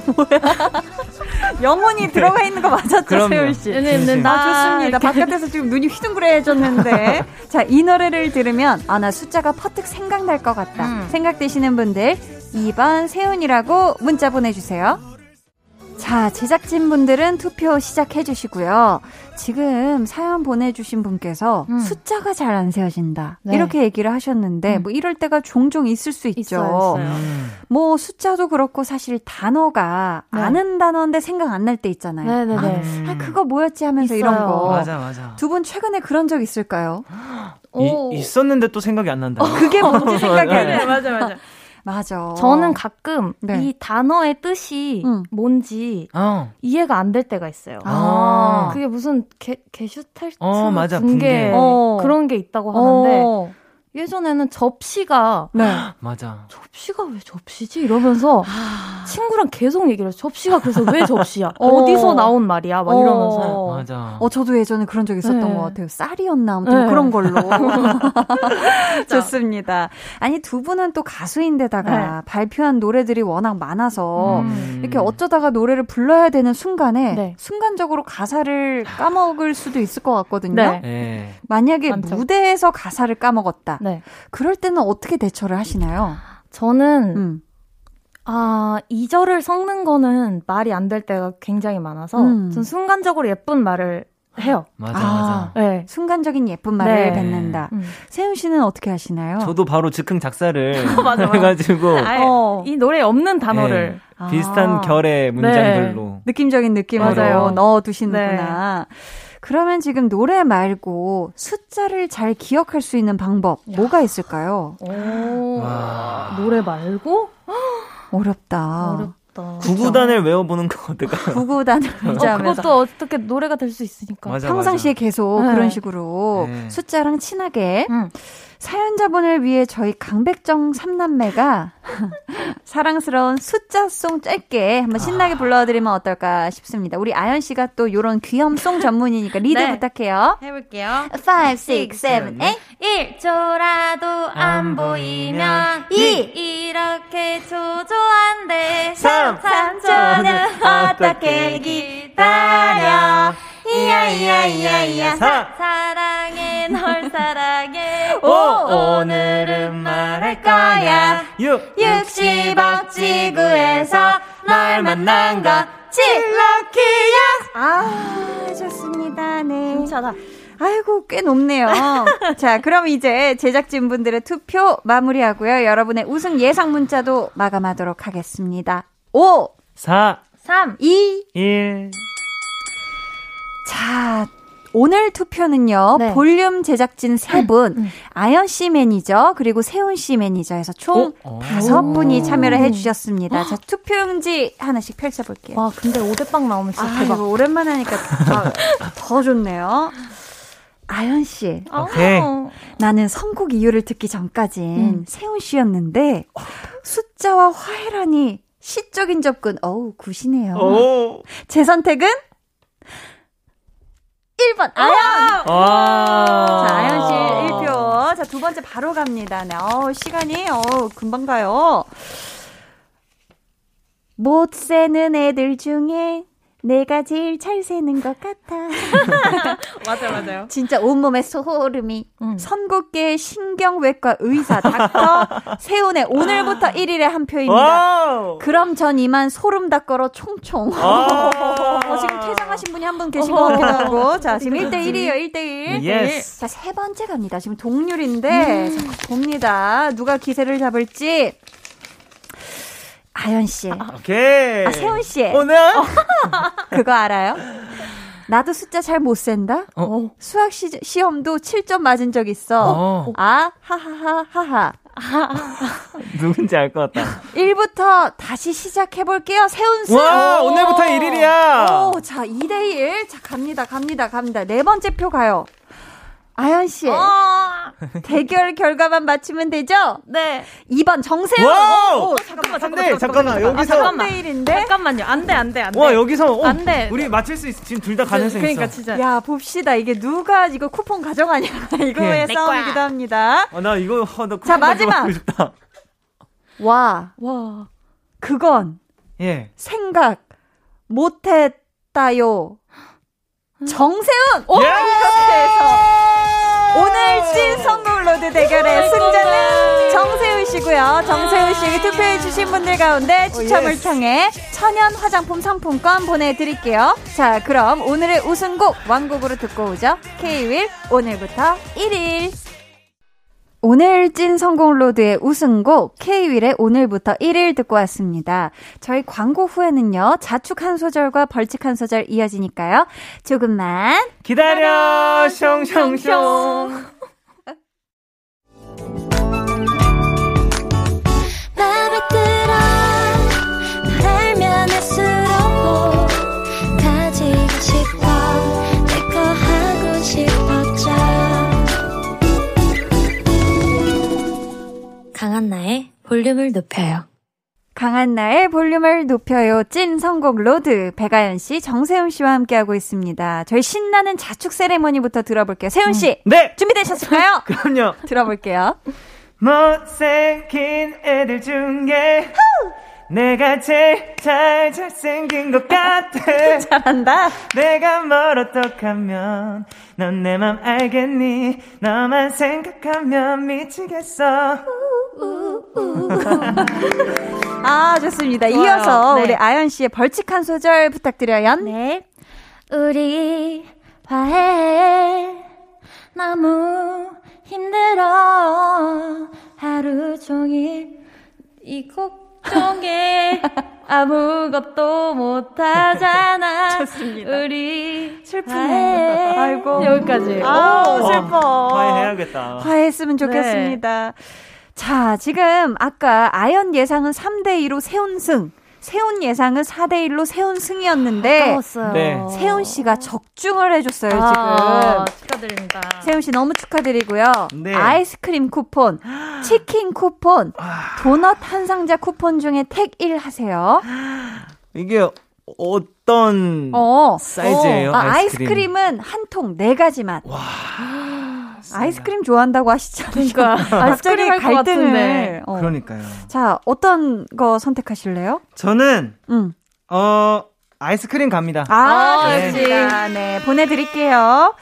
영혼이 들어가 있는 거 맞았죠. 세훈 씨? 네, 네, 네. 아, 좋습니다. 바깥에서 지금 눈이 휘둥그레해졌는데. [LAUGHS] 자, 이 노래를 들으면, 아, 나 숫자가 퍼뜩 생각날 것 같다. 음. 생각되시는 분들, 2번 세훈이라고 문자 보내주세요. 자, 제작진분들은 투표 시작해 주시고요. 지금 사연 보내주신 분께서 음. 숫자가 잘 안 세워진다. 네. 이렇게 얘기를 하셨는데, 음. 뭐 이럴 때가 종종 있을 수 있죠. 있어요, 있어요. 음. 뭐 숫자도 그렇고 사실 단어가 네. 아는 단어인데 생각 안 날 때 있잖아요. 네네네. 아, 아, 그거 뭐였지 하면서 이런 있어요. 거. 맞아 맞아. 두 분 최근에 그런 적 있을까요? 오. 이, 있었는데 또 생각이 안 난다. 그게 뭔지 생각이 안 네. 나. 맞아, 맞아. 맞아. 저는 가끔 네. 이 단어의 뜻이 음. 뭔지 어. 이해가 안 될 때가 있어요. 아. 그게 무슨 게, 게슈탈트 어, 맞아, 붕괴, 붕괴. 어. 그런 게 있다고 하는데 어. 예전에는 접시가 네. [GASPS] 맞아. 접시가 왜 접시지 이러면서 아. 친구랑 계속 얘기를 해요. 접시가 그래서 왜 접시야? [LAUGHS] 어. 어디서 나온 말이야? 막 이러면서 어. 맞아. 어, 저도 예전에 그런 적 있었던 네. 것 같아요. 쌀이었나? 아무튼 네. 그런 걸로. [LAUGHS] [LAUGHS] 좋습니다. 아니, 두 분은 또 가수인데다가 발표한 노래들이 워낙 많아서 음. 이렇게 어쩌다가 노래를 불러야 되는 순간에 네. 순간적으로 가사를 까먹을 수도 있을 것 같거든요. 네. 예. 만약에 많죠. 무대에서 가사를 까먹었다. 네. 그럴 때는 어떻게 대처를 하시나요? 저는 음. 아, 이절을 섞는 거는 말이 안 될 때가 굉장히 많아서 음. 전 순간적으로 예쁜 말을 해요. 맞아 아. 맞아. 네. 순간적인 예쁜 말을 네. 뱉는다. 음. 세훈 씨는 어떻게 하시나요? 저도 바로 즉흥 작사를 [LAUGHS] 맞아, 맞아. 해가지고 아예 어. 이 노래에 없는 단어를 아. 비슷한 결의 문장들로 느낌적인 느낌으로 맞아요. 넣어두시는구나. 그러면 지금 노래 말고 숫자를 잘 기억할 수 있는 방법 뭐가 있을까요? 오, 와. 노래 말고 어렵다. 어렵다. 구구단을 외워보는 거 어떨까요? 구구단을 [LAUGHS] 어, 그것도 어떻게 노래가 될 수 있으니까. 맞아, 평상시에 계속 네. 그런 식으로 네. 숫자랑 친하게 음. 사연자분을 위해 저희 강백정 삼남매가 [LAUGHS] 사랑스러운 숫자송 짧게 한번 신나게 불러드리면 어떨까 싶습니다. 우리 아연 씨가 또 요런 귀염송 전문이니까 리드 네. 부탁해요. 해볼게요. 5, 6, 7, 8. 1초라도 안 보이면 이. 이렇게 초조한데 삼. 3초는 [LAUGHS] 어떻게 기다려 이야 이야 이야 이야 사. 사랑해 널 사랑해 오. 오늘은 말할 거야. 6. 60억 지구에서 널 만난 것 칠럭키야 아, 좋습니다. 네. 괜찮아 아이고, 꽤 높네요. [LAUGHS] 자, 그럼 이제 제작진분들의 투표 마무리하고요. 여러분의 우승 예상 문자도 마감하도록 하겠습니다. 5, 4. 3 2, 1. 자, 오늘 투표는요, 네. 볼륨 제작진 세 분, 아연 씨 매니저, 그리고 세훈 씨 매니저에서 총 어? 다섯 분이 참여를 해주셨습니다. 자, 투표용지 하나씩 펼쳐볼게요. 와 근데 5대빵 나오면 진짜 아, 대박 오랜만에 하니까 더, [LAUGHS] 더 좋네요. 아연 씨, 오케이. 어. 나는 선곡 이유를 듣기 전까진 세훈 씨였는데, 숫자와 화해라니, 시적인 접근, 어우, 굿이네요. 오. 제 선택은 1번 아연. 와. 자, 아연 씨 1표. 자, 두 번째 바로 갑니다. 네. 어우, 시간이 어우, 금방 가요. 못 세는 애들 중에 내가 제일 잘 세는 것 같아. [LAUGHS] 맞아요 맞아요 진짜 온몸에 소름이. 음. 선곡계 신경외과 의사 닥터 세훈의 오늘부터 1일에 한 표입니다. 그럼 전 이만 소름 닦으러 총총. 아. [LAUGHS] 어, 지금 퇴장하신 분이 한 분 계신 것 같기도 하고. 자, 지금 1대1이에요, 1대1. yes. 자, 세 번째 갑니다. 지금 동률인데, 자, 봅니다. 누가 기세를 잡을지. 아연 씨. 오케이. 아, 세훈 씨. 오늘? [LAUGHS] 그거 알아요? 나도 숫자 잘 못 센다? 어. 수학 시, 시험도 7점 맞은 적 있어. 어. 아, 하하하, 하하. [LAUGHS] 누군지 알 것 같다. 1부터 다시 시작해볼게요. 세훈 씨. 와, 오. 오늘부터 1일이야. 오, 자, 2대1. 자, 갑니다, 갑니다, 갑니다. 네 번째 표 가요. 아연 씨. 어. 대결 결과만 맞추면 되죠? 네 2번 정세훈. wow! 오, 잠깐만 근데 잠깐만 잠깐만, 여기서. 잠깐만. 3대1인데? 잠깐만요 안 돼 안 돼 안 돼 와, 여기서. 어, 안 돼. 우리 맞출 수 있어. 지금 둘 다 가능성 그러니까 있어. 진짜 야, 봅시다. 이게 누가 이거 쿠폰 가져가냐. [LAUGHS] 이거의 내 싸움이기도. 합니다. 어, 나 이거, 어, 나 자, 쿠폰 마지막. 와, 와 그건 예. 생각 못 했다요. 정세훈! 오! 예! 이렇게 해서 오늘 찐 선곡 로드 대결의 승자는 정세훈 씨고요. 정세훈 씨에게 투표해 주신 분들 가운데 추첨을. 통해 천연 화장품 상품권 보내드릴게요. 자, 그럼 오늘의 우승곡 완곡으로 듣고 오죠. K-윌 오늘부터 1일. 오늘 찐 선곡 로드의 우승곡 K-윌의 오늘부터 1일 듣고 왔습니다. 저희 광고 후에는요. 자축 한 소절과 벌칙 한 소절 이어지니까요. 조금만 기다려, 숑숑숑. 맘에 들어 강한나의 볼륨을 높여요 강한나의 볼륨을 높여요. 찐 선곡 로드 백아연 씨, 정세훈 씨와 함께하고 있습니다. 저희 신나는 자축 세레머니부터 들어볼게요. 세훈 씨 네! 준비되셨을까요? [LAUGHS] 그럼요. 들어볼게요. 못생긴 애들 중에 내가 제일 잘 잘생긴 것 같아. [LAUGHS] 잘한다. 내가 뭘 어떡하면 넌 내 맘 알겠니? 너만 생각하면 미치겠어. 아 좋습니다. 좋아요. 이어서 네. 우리 아연 씨의 벌칙 한 소절 부탁드려요. 네. 우리 화해 너무 힘들어 하루 종일 이 걱정에 [LAUGHS] 아무것도 못하잖아 [LAUGHS] 좋습니다. 우리 슬프네. 아이고. 여기까지 아, 오. 슬퍼. 화해해야겠다. 화해했으면 좋겠습니다. 자, 지금 아까 아연 예상은 3대2로 세운승. 세훈 예상은 4대 1로 세훈 승이었는데. 아까웠어요. 네. 세훈 씨가 적중을 해줬어요, 아, 지금. 축하드립니다. 세훈 씨 너무 축하드리고요. 네. 아이스크림 쿠폰, 치킨 쿠폰, 도넛 한 상자 쿠폰 중에 택 1 하세요. 이게 어떤 어. 사이즈예요? 어. 아, 아이스크림? 아이스크림은 한 통 네 가지만. 아이스크림 좋아한다고 하시잖아요. 그러니까 [LAUGHS] 아이스크림. 갈등을. 어. 그러니까요. 자, 어떤 거 선택하실래요? 저는 응. 어 아이스크림 갑니다. 아, 아, 좋습니다. 네, 보내드릴게요.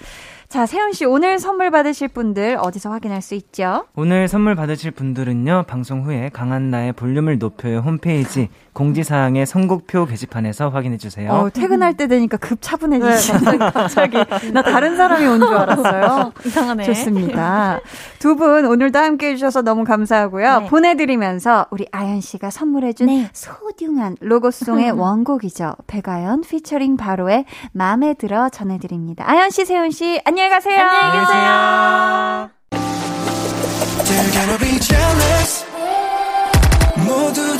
자, 세훈 씨 오늘 선물 받으실 분들 어디서 확인할 수 있죠? 오늘 선물 받으실 분들은요, 방송 후에 강한 나의 볼륨을 높여요 홈페이지 공지사항의 선곡표 게시판에서 확인해 주세요. 어, 퇴근할 때 되니까 급 차분해지시네. [LAUGHS] 갑자기. 나 다른 사람이 온 줄 알았어요. [LAUGHS] 이상하네. 좋습니다. 두 분 오늘도 함께 해주셔서 너무 감사하고요. 네. 보내드리면서 우리 아연 씨가 선물해준 네. 소중한 로고송의 [LAUGHS] 원곡이죠. 백아연 피처링 바로의 마음에 들어 전해드립니다. 아연 씨, 세훈 씨, 안녕히 가세요. 안녕히 계세요.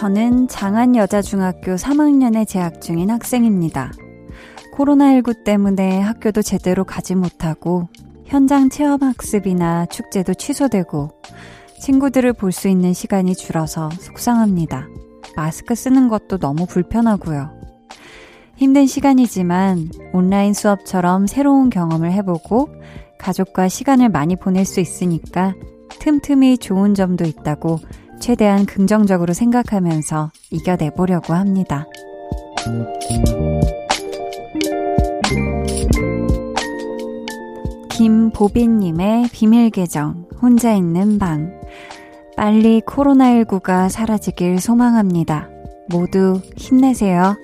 저는 장안여자중학교 3학년에 재학 중인 학생입니다. 코로나19 때문에 학교도 제대로 가지 못하고 현장 체험학습이나 축제도 취소되고 친구들을 볼 수 있는 시간이 줄어서 속상합니다. 마스크 쓰는 것도 너무 불편하고요. 힘든 시간이지만 온라인 수업처럼 새로운 경험을 해보고 가족과 시간을 많이 보낼 수 있으니까 틈틈이 좋은 점도 있다고 최대한 긍정적으로 생각하면서 이겨내보려고 합니다. 김보빈님의 비밀계정, 혼자 있는 방. 빨리 코로나19가 사라지길 소망합니다. 모두 힘내세요.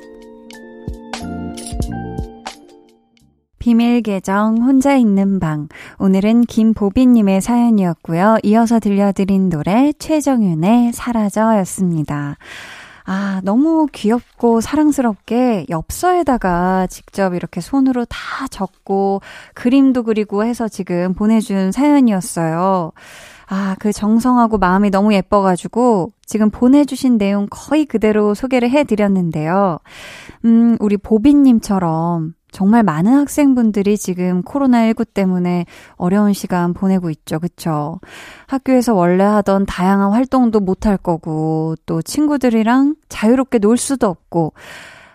비밀 계정 혼자 있는 방. 오늘은 김보빈님의 사연이었고요. 이어서 들려드린 노래 최정윤의 사라져였습니다. 아, 너무 귀엽고 사랑스럽게 엽서에다가 직접 이렇게 손으로 다 적고 그림도 그리고 해서 지금 보내준 사연이었어요. 아, 그 정성하고 마음이 너무 예뻐가지고 지금 보내주신 내용 거의 그대로 소개를 해드렸는데요. 음, 우리 보빈님처럼 정말 많은 학생분들이 지금 코로나19 때문에 어려운 시간 보내고 있죠. 그쵸? 학교에서 원래 하던 다양한 활동도 못할 거고, 또 친구들이랑 자유롭게 놀 수도 없고,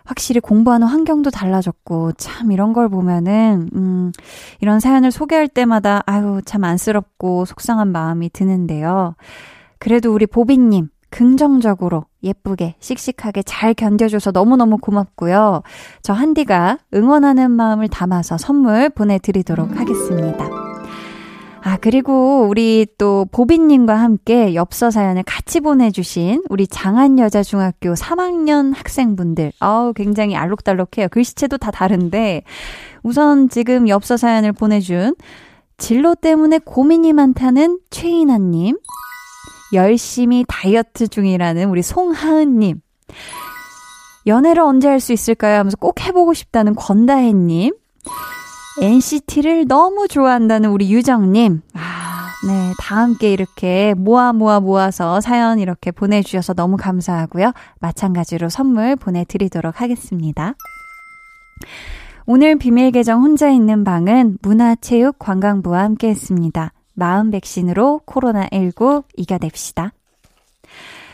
확실히 공부하는 환경도 달라졌고, 참 이런 걸 보면은, 음, 이런 사연을 소개할 때마다, 아유, 참 안쓰럽고 속상한 마음이 드는데요. 그래도 우리 보빈님, 긍정적으로 예쁘게 씩씩하게 잘 견뎌줘서 너무너무 고맙고요. 저 한디가 응원하는 마음을 담아서 선물 보내드리도록 하겠습니다. 아, 그리고 우리 또 보빈님과 함께 엽서 사연을 같이 보내주신 우리 장안여자중학교 3학년 학생분들. 아우, 굉장히 알록달록해요. 글씨체도 다 다른데. 우선 지금 엽서 사연을 보내준 진로 때문에 고민이 많다는 최인아님. 열심히 다이어트 중이라는 우리 송하은님. 연애를 언제 할 수 있을까요? 하면서 꼭 해보고 싶다는 권다혜님. NCT를 너무 좋아한다는 우리 유정님. 아, 네. 다 함께 이렇게 모아 모아 모아서 사연 이렇게 보내주셔서 너무 감사하고요. 마찬가지로 선물 보내드리도록 하겠습니다. 오늘 비밀 계정 혼자 있는 방은 문화체육관광부와 함께 했습니다. 마음 백신으로 코로나19 이겨냅시다.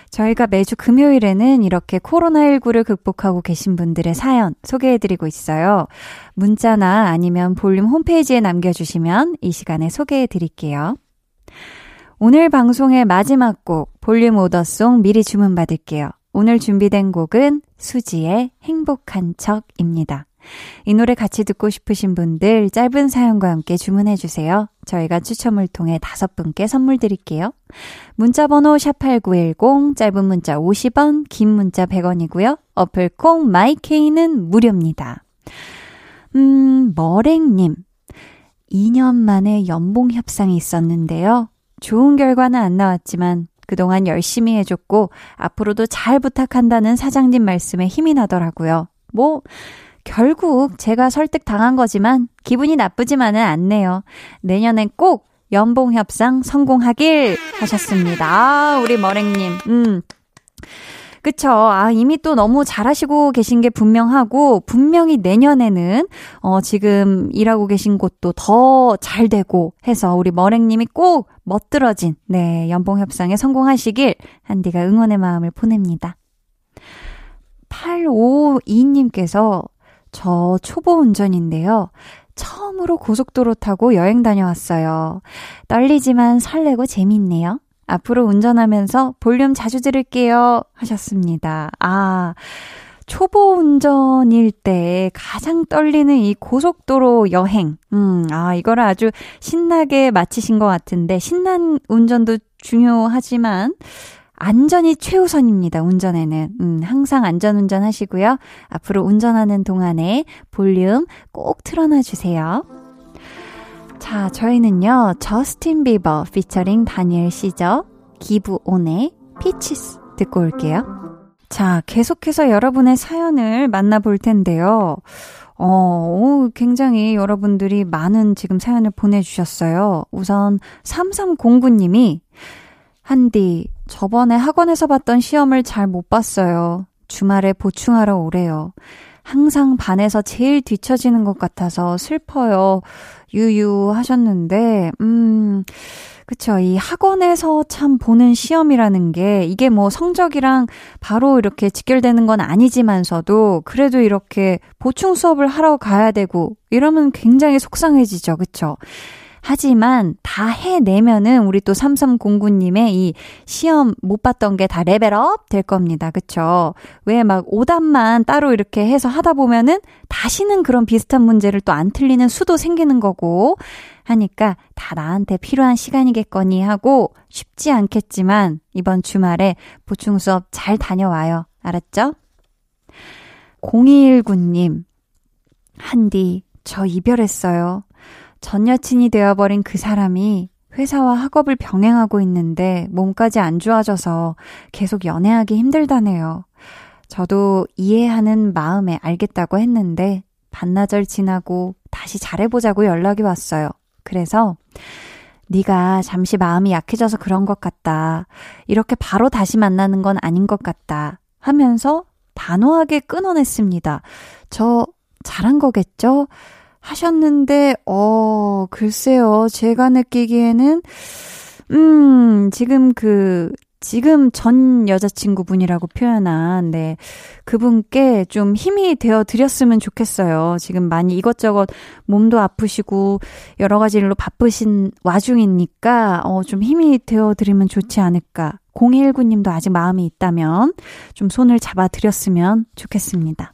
저희가 매주 금요일에는 이렇게 코로나19를 극복하고 계신 분들의 사연 소개해드리고 있어요. 문자나 아니면 볼륨 홈페이지에 남겨주시면 이 시간에 소개해드릴게요. 오늘 방송의 마지막 곡 볼륨 오더송 미리 주문받을게요. 오늘 준비된 곡은 수지의 행복한 척입니다. 이 노래 같이 듣고 싶으신 분들 짧은 사연과 함께 주문해 주세요. 저희가 추첨을 통해 다섯 분께 선물 드릴게요. 문자 번호 샵8910 짧은 문자 50원, 긴 문자 100원이고요. 어플 콩 마이케이는 무료입니다. 음, 머랭 님. 2년 만에 연봉 협상이 있었는데요. 좋은 결과는 안 나왔지만 그동안 열심히 해줬고 앞으로도 잘 부탁한다는 사장님 말씀에 힘이 나더라고요. 뭐 결국 제가 설득 당한 거지만 기분이 나쁘지만은 않네요. 내년엔 꼭 연봉 협상 성공하길 하셨습니다. 아, 우리 머랭님. 음. 그쵸. 아, 이미 또 너무 잘하시고 계신 게 분명하고, 분명히 내년에는, 어, 지금 일하고 계신 곳도 더 잘 되고 해서 우리 머랭님이 꼭 멋들어진, 네, 연봉 협상에 성공하시길, 한디가 응원의 마음을 보냅니다. 852님께서 저 초보 운전인데요. 처음으로 고속도로 타고 여행 다녀왔어요. 떨리지만 설레고 재밌네요. 앞으로 운전하면서 볼륨 자주 들을게요. 하셨습니다. 아, 초보 운전일 때 가장 떨리는 이 고속도로 여행. 음, 아, 이거를 아주 신나게 마치신 것 같은데, 신난 운전도 중요하지만, 안전이 최우선입니다, 운전에는. 음, 항상 안전 운전 하시고요. 앞으로 운전하는 동안에 볼륨 꼭 틀어놔 주세요. 자, 저희는요, 저스틴 비버 피처링 다니엘 시저, 기비온의 Peaches 듣고 올게요. 자, 계속해서 여러분의 사연을 만나볼 텐데요. 어, 굉장히 여러분들이 많은 지금 사연을 보내주셨어요. 우선 3309님이 한디, 저번에 학원에서 봤던 시험을 잘 못 봤어요. 주말에 보충하러 오래요. 항상 반에서 제일 뒤처지는 것 같아서 슬퍼요. 유유 하셨는데, 음, 그쵸. 이 학원에서 참 보는 시험이라는 게 이게 뭐 성적이랑 바로 이렇게 직결되는 건 아니지만서도 그래도 이렇게 보충 수업을 하러 가야 되고 이러면 굉장히 속상해지죠. 그쵸. 하지만 다 해내면은 우리 또 3309님의 이 시험 못 봤던 게 다 레벨업 될 겁니다. 그쵸? 왜 막 오답만 따로 이렇게 해서 하다 보면은 다시는 그런 비슷한 문제를 또 안 틀리는 수도 생기는 거고 하니까 다 나한테 필요한 시간이겠거니 하고 쉽지 않겠지만 이번 주말에 보충 수업 잘 다녀와요. 알았죠? 0219님, 한디, 저 이별했어요. 전 여친이 되어버린 그 사람이 회사와 학업을 병행하고 있는데 몸까지 안 좋아져서 계속 연애하기 힘들다네요. 저도 이해하는 마음에 알겠다고 했는데 반나절 지나고 다시 잘해보자고 연락이 왔어요. 그래서 네가 잠시 마음이 약해져서 그런 것 같다. 이렇게 바로 다시 만나는 건 아닌 것 같다. 하면서 단호하게 끊어냈습니다. 저 잘한 거겠죠? 하셨는데, 어, 글쎄요. 제가 느끼기에는, 음, 지금 그, 지금 전 여자친구분이라고 표현한, 네. 그분께 좀 힘이 되어 드렸으면 좋겠어요. 지금 많이 이것저것 몸도 아프시고, 여러 가지 일로 바쁘신 와중이니까, 어, 좀 힘이 되어 드리면 좋지 않을까. 0219님도 아직 마음이 있다면, 좀 손을 잡아 드렸으면 좋겠습니다.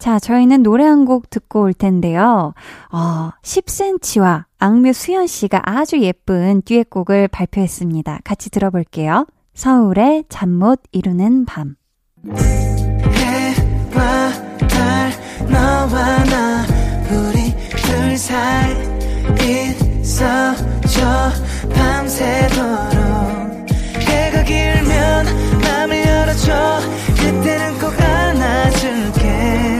자, 저희는 노래 한 곡 듣고 올 텐데요. 어, 10cm와 악뮤 수연 씨가 아주 예쁜 듀엣곡을 발표했습니다. 같이 들어볼게요. 서울의 잠 못 이루는 밤. 해와 달 너와 나 우리 둘 사이 있어줘 밤새도록 해가 길면 맘을 열어줘 그때는 꼭 안아줄게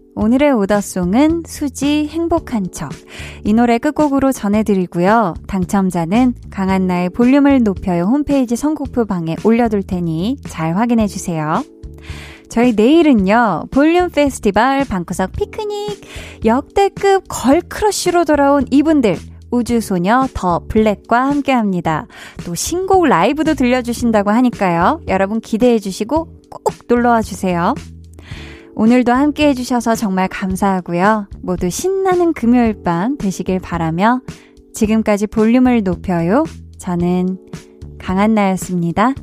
오늘의 오더송은 수지 행복한 척. 이 노래 끝곡으로 전해드리고요. 당첨자는 강한나의 볼륨을 높여요 홈페이지 선곡표 방에 올려둘 테니 잘 확인해주세요. 저희 내일은요, 볼륨 페스티벌 방구석 피크닉 역대급 걸크러쉬로 돌아온 이분들 우주소녀 더 블랙과 함께 합니다. 또 신곡 라이브도 들려주신다고 하니까요. 여러분 기대해 주시고 꼭 놀러와 주세요. 오늘도 함께 해주셔서 정말 감사하고요. 모두 신나는 금요일 밤 되시길 바라며 지금까지 볼륨을 높여요. 저는 강한나였습니다.